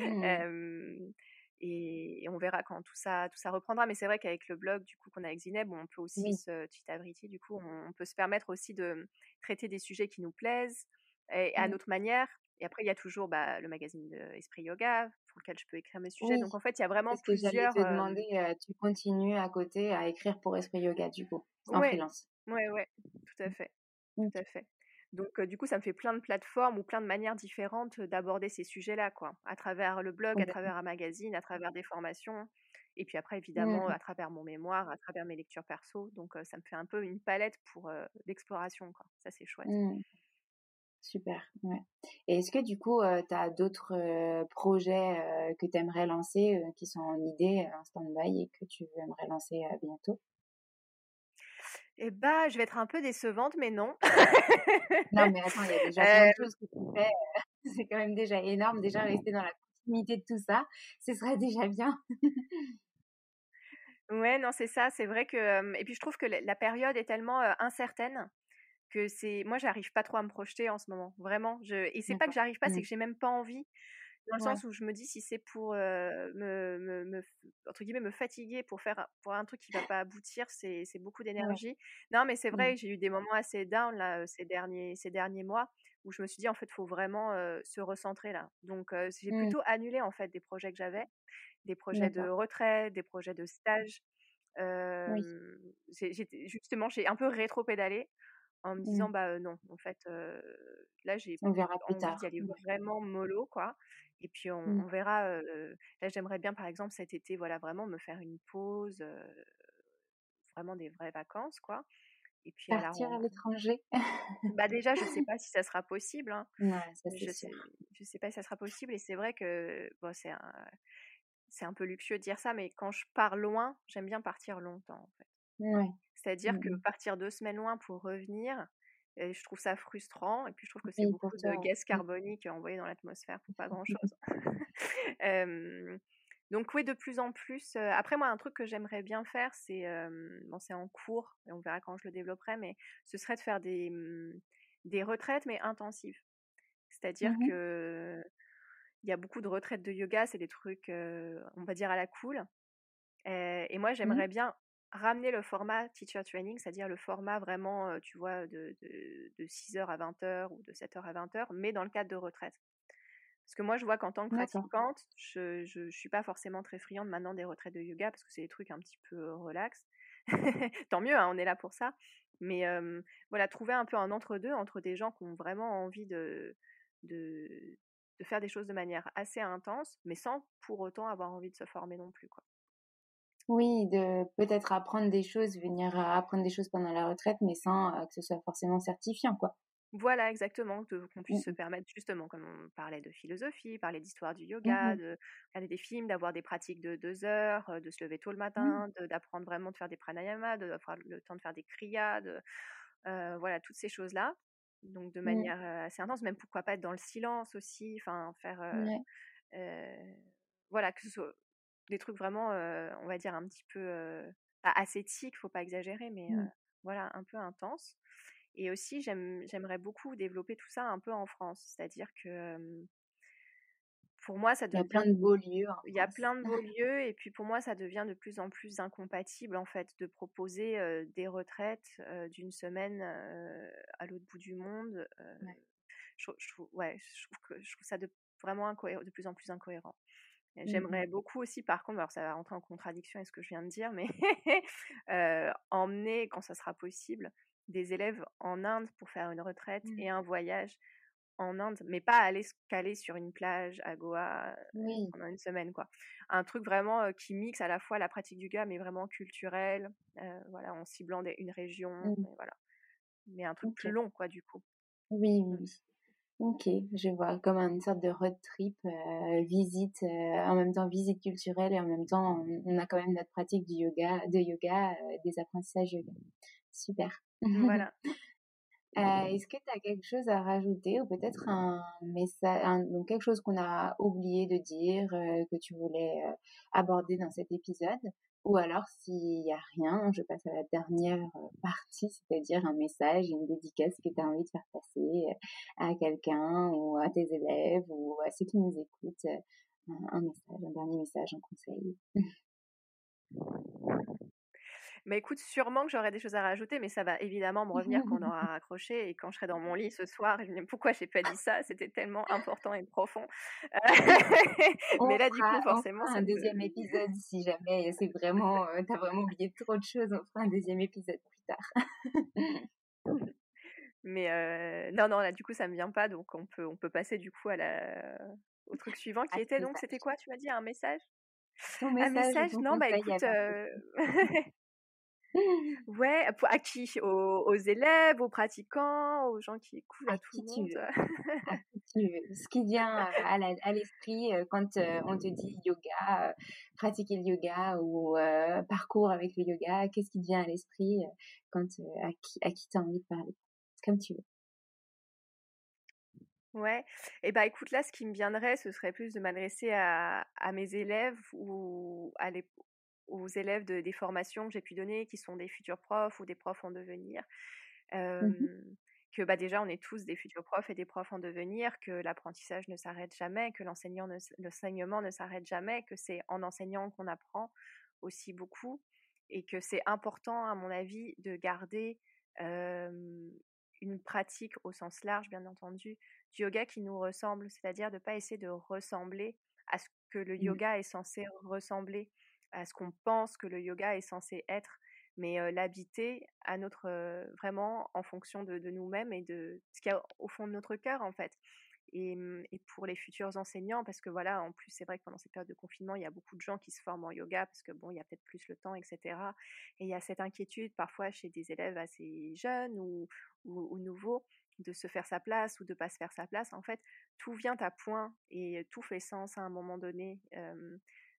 Mmh. et, on verra quand tout ça tout ça reprendra. Mais c'est vrai qu'avec le blog du coup qu'on a avec Zineb, on peut aussi se petit du coup, on, peut se permettre aussi de traiter des sujets qui nous plaisent et à notre manière et après, il y a toujours bah, le magazine de Esprit Yoga pour lequel je peux écrire mes sujets. Donc en fait, il y a vraiment plusieurs. Que te demander, tu continues à côté à écrire pour Esprit Yoga du coup en freelance. Ouais, ouais, tout à fait, tout à fait. Donc du coup, ça me fait plein de plateformes ou plein de manières différentes d'aborder ces sujets-là, quoi, à travers le blog, à travers un magazine, à travers des formations. Et puis après, évidemment, mmh. à travers mon mémoire, à travers mes lectures perso. Donc, ça me fait un peu une palette pour l'exploration, quoi. Ça, c'est chouette. Mmh. Super, ouais. Et est-ce que du coup, tu as d'autres projets que tu aimerais lancer, qui sont en idée, en stand-by et que tu aimerais lancer bientôt? Eh bah, je vais être un peu décevante, mais non. non, [laughs] mais attends, il y a déjà plein de choses que tu fais. [laughs] C'est quand même déjà énorme. Déjà, rester dans la continuité de tout ça, ce serait déjà bien. ouais, non, c'est ça. C'est vrai que. Et puis, je trouve que la période est tellement incertaine que c'est moi j'arrive pas trop à me projeter en ce moment vraiment je et c'est pas que j'arrive pas c'est mmh. que j'ai même pas envie dans le sens où je me dis si c'est pour me, me, me, entre guillemets me fatiguer pour faire pour un truc qui va pas aboutir c'est beaucoup d'énergie. Non mais c'est vrai mmh. j'ai eu des moments assez down là ces derniers ces derniers mois où je me suis dit en fait faut vraiment se recentrer là. Donc j'ai mmh. plutôt annulé en fait des projets que j'avais. Des projets de retraite des projets de stage. Justement j'ai un peu rétro-pédalé en me disant mmh. bah non en fait là j'ai on verra plus envie d'y aller vraiment mollo quoi. Et puis on, mmh. on verra là j'aimerais bien par exemple cet été voilà vraiment me faire une pause vraiment des vraies vacances quoi. Et puis partir à l'étranger. Bah déjà je sais [laughs] pas si ça sera possible hein. ouais, ça, je sais je sais pas si ça sera possible. Et c'est vrai que bon c'est un c'est un peu luxueux de dire ça mais quand je pars loin j'aime bien partir longtemps en fait. Ouais c'est-à-dire que mmh partir deux semaines loin pour revenir, je trouve ça frustrant. Et puis je trouve que c'est beaucoup de gaz mmh. carbonique envoyé dans l'atmosphère pour pas [laughs] grand-chose. [laughs] donc oui, de plus en plus. après moi, un truc que j'aimerais bien faire, c'est bon, c'est en cours et on verra quand je le développerai, mais ce serait de faire des mmh, des retraites mais intensives. C'est-à-dire mmh que il y a beaucoup de retraites de yoga, c'est des trucs, on va dire à la cool. et moi, j'aimerais bien ramener le format teacher training, c'est-à-dire le format vraiment, tu vois, de, de, de 6h à 20h ou de 7h à 20h, mais dans le cadre de retraite. Parce que moi, je vois qu'en tant que pratiquante, je, je, suis pas forcément très friande maintenant des retraites de yoga parce que c'est des trucs un petit peu relax. [laughs] Tant mieux, hein, on est là pour ça. Mais voilà, trouver un peu un entre-deux entre des gens qui ont vraiment envie de, de, de faire des choses de manière assez intense, mais sans pour autant avoir envie de se former non plus. Quoi. Oui, de peut-être apprendre des choses, venir apprendre des choses pendant la retraite, mais sans que ce soit forcément certifiant, quoi. Voilà, exactement, qu'on puisse se mmh. permettre justement, comme on parlait de philosophie, parler d'histoire du yoga, mmh de regarder des films, d'avoir des pratiques de deux heures, de se lever tôt le mmh. matin, d'apprendre vraiment de faire des pranayamas, d'avoir le temps de faire des kriyas, voilà, toutes ces choses-là. Donc de manière assez intense, même pourquoi pas être dans le silence aussi, enfin faire... voilà, que ce soit des trucs vraiment, on va dire, un petit peu ascétiques, faut pas exagérer, mais mmh. voilà, un peu intense. Et aussi, j'aimerais beaucoup développer tout ça un peu en France, c'est-à-dire que pour moi, ça devient. Il y a plein de beaux lieux. Il y a plein de beaux [laughs] lieux, et puis pour moi, ça devient de plus en plus incompatible, en fait, de proposer des retraites d'une semaine à l'autre bout du monde. Je, trouve, ouais, je trouve que je trouve ça de, vraiment de plus en plus incohérent. Mmh J'aimerais beaucoup aussi, par contre, alors ça va rentrer en contradiction avec ce que je viens de dire, mais [laughs] emmener, quand ça sera possible, des élèves en Inde pour faire une retraite mmh. et un voyage en Inde, mais pas aller se caler sur une plage à Goa pendant une semaine, quoi. Un truc vraiment qui mixe à la fois la pratique du yoga, mais vraiment culturel, voilà, en ciblant une région, mmh. voilà. Mais un truc plus long, quoi, du coup. Oui, oui. Ok, je vois comme une sorte de road trip, euh, visite, euh, en même temps visite culturelle et en même temps on, a quand même notre pratique du yoga, de yoga, euh, des apprentissages yoga. Super. Voilà. [laughs] Est-ce que tu as quelque chose à rajouter ou peut-être un message, donc quelque chose qu'on a oublié de dire, que tu voulais aborder dans cet épisode? Ou alors, s'il n'y a rien, je passe à la dernière euh, partie, c'est-à-dire un message, une dédicace que tu as envie de faire passer euh, à quelqu'un ou à tes élèves ou à ceux qui nous écoutent. Euh, un message, un dernier message, un conseil. [laughs] Mais écoute, sûrement que j'aurai des choses à rajouter, mais ça va évidemment me revenir quand on aura [laughs] raccroché et quand je serai dans mon lit ce soir. je me dis pourquoi j'ai pas dit ça? C'était tellement important et profond. [laughs] mais là, du coup, forcément, c'est un deuxième épisode si jamais c'est vraiment, tu t'as vraiment oublié trop de choses. On fera un deuxième épisode plus tard. [laughs] mais non, non, là, du coup, ça me vient pas, donc on peut, on peut passer du coup à la... au truc suivant qui était donc, c'était quoi? Tu m'as dit un message? Un message, non, bah écoute, [laughs] Ouais, à qui? Aux, élèves, aux pratiquants, aux gens qui écoutent, à, tout le monde? [laughs] Ce qui vient à l'esprit quand on te dit yoga, pratiquer le yoga ou parcours avec le yoga, qu'est-ce qui te vient à l'esprit quand à qui à qui tu as envie de parler? Comme tu veux. Ouais, et bah écoute, là, ce qui me viendrait, ce serait plus de m'adresser à, à mes élèves ou à les, aux élèves de, des formations que j'ai pu donner, qui sont des futurs profs ou des profs en devenir. Mmh que bah, déjà, on est tous des futurs profs et des profs en devenir, que l'apprentissage ne s'arrête jamais, que l'enseignement ne s'arrête jamais, que c'est en enseignant qu'on apprend aussi beaucoup et que c'est important, à mon avis, de garder une pratique au sens large, bien entendu, du yoga qui nous ressemble, c'est-à-dire de ne pas essayer de ressembler à ce que le mmh. yoga est censé ressembler à ce qu'on pense que le yoga est censé être, mais l'habiter à notre vraiment en fonction de, nous-mêmes et de ce qu'il y a au fond de notre cœur en fait. Et, mmh, et, pour les futurs enseignants, parce que voilà, en plus c'est vrai que pendant ces périodes de confinement, il y a beaucoup de gens qui se forment en yoga parce que bon, il y a peut-être plus le temps, etc. Et il y a cette inquiétude parfois chez des élèves assez jeunes ou, ou, nouveaux de se faire sa place ou de pas se faire sa place. En fait, tout vient à point et tout fait sens à un moment donné.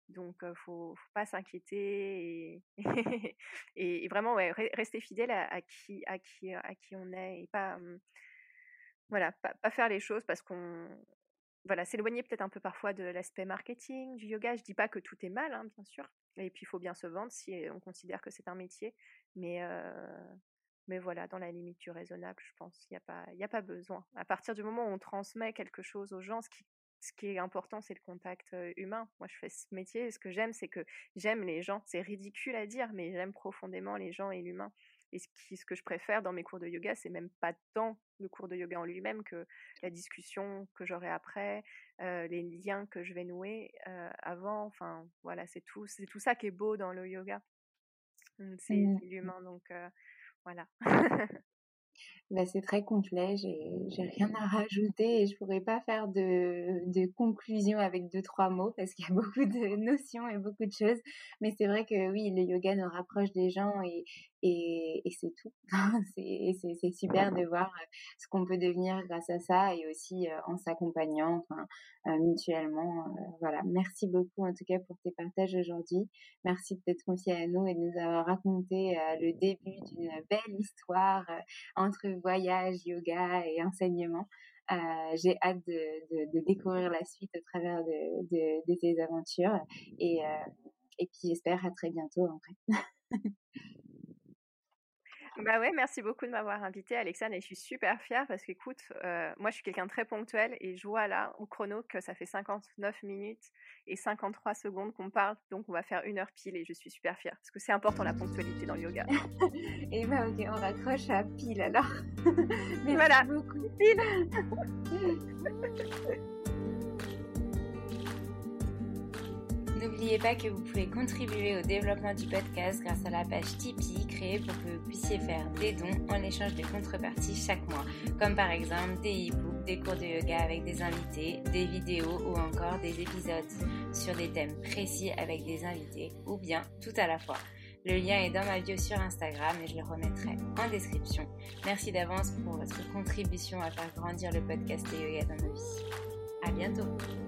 Donc, ne faut, pas s'inquiéter et, [laughs] vraiment rester fidèle à, qui, à, qui, à qui on est et pas, mmh, voilà, pas, faire les choses parce qu'on. Voilà, s'éloigner peut-être un peu parfois de l'aspect marketing, du yoga. Je dis pas que tout est mal, hein, bien sûr. Et puis, il faut bien se vendre si on considère que c'est un métier. Mais, voilà, dans la limite du raisonnable, je pense. Il n'y a, pas, a pas besoin. À partir du moment où on transmet quelque chose aux gens, ce qui ce qui est important, c'est le contact humain. Moi, je fais ce métier. Ce que j'aime, c'est que j'aime les gens. C'est ridicule à dire, mais j'aime profondément les gens et l'humain. Et ce, qui, ce que je préfère dans mes cours de yoga, c'est même pas tant le cours de yoga en lui-même que la discussion que j'aurai après, les liens que je vais nouer avant. Enfin, voilà, c'est tout, c'est tout ça qui est beau dans le yoga. Mmh, c'est mmh. l'humain, donc voilà. [laughs] Bah, c'est très complet, j'ai rien à rajouter et je pourrais pas faire de, de conclusion avec deux, trois mots parce qu'il y a [laughs] beaucoup de notions et beaucoup de choses. Mais c'est vrai que oui, le yoga nous rapproche des gens et, et, et c'est tout. [laughs] c'est super de voir euh, ce qu'on peut devenir grâce à ça et aussi euh, en s'accompagnant enfin, euh, mutuellement. voilà, merci beaucoup en tout cas pour tes partages aujourd'hui. Merci de t'être confié à nous et de nous avoir raconté le début d'une belle histoire entre voyage, yoga et enseignement. j'ai hâte de, découvrir la suite au travers de, tes aventures et, et puis j'espère à très bientôt en vrai. [laughs] Bah ouais, merci beaucoup de m'avoir invité, Alexandre, et je suis super fière parce qu'écoute, euh, moi je suis quelqu'un de très ponctuel et je vois là au chrono que ça fait 59 minutes et 53 secondes qu'on parle, donc on va faire une heure pile et je suis super fière parce que c'est important la ponctualité dans le yoga. [laughs] et bah ok, on raccroche à pile alors. [laughs] Mais voilà, beaucoup. Pile. [laughs] N'oubliez pas que vous pouvez contribuer au développement du podcast grâce à la page Tipeee créée pour que vous puissiez faire des dons en échange de contreparties chaque mois, comme par exemple des e-books, des cours de yoga avec des invités, des vidéos ou encore des épisodes sur des thèmes précis avec des invités ou bien tout à la fois. Le lien est dans ma bio sur Instagram et je le remettrai en description. Merci d'avance pour votre contribution à faire grandir le podcast de yoga dans nos vies. À bientôt!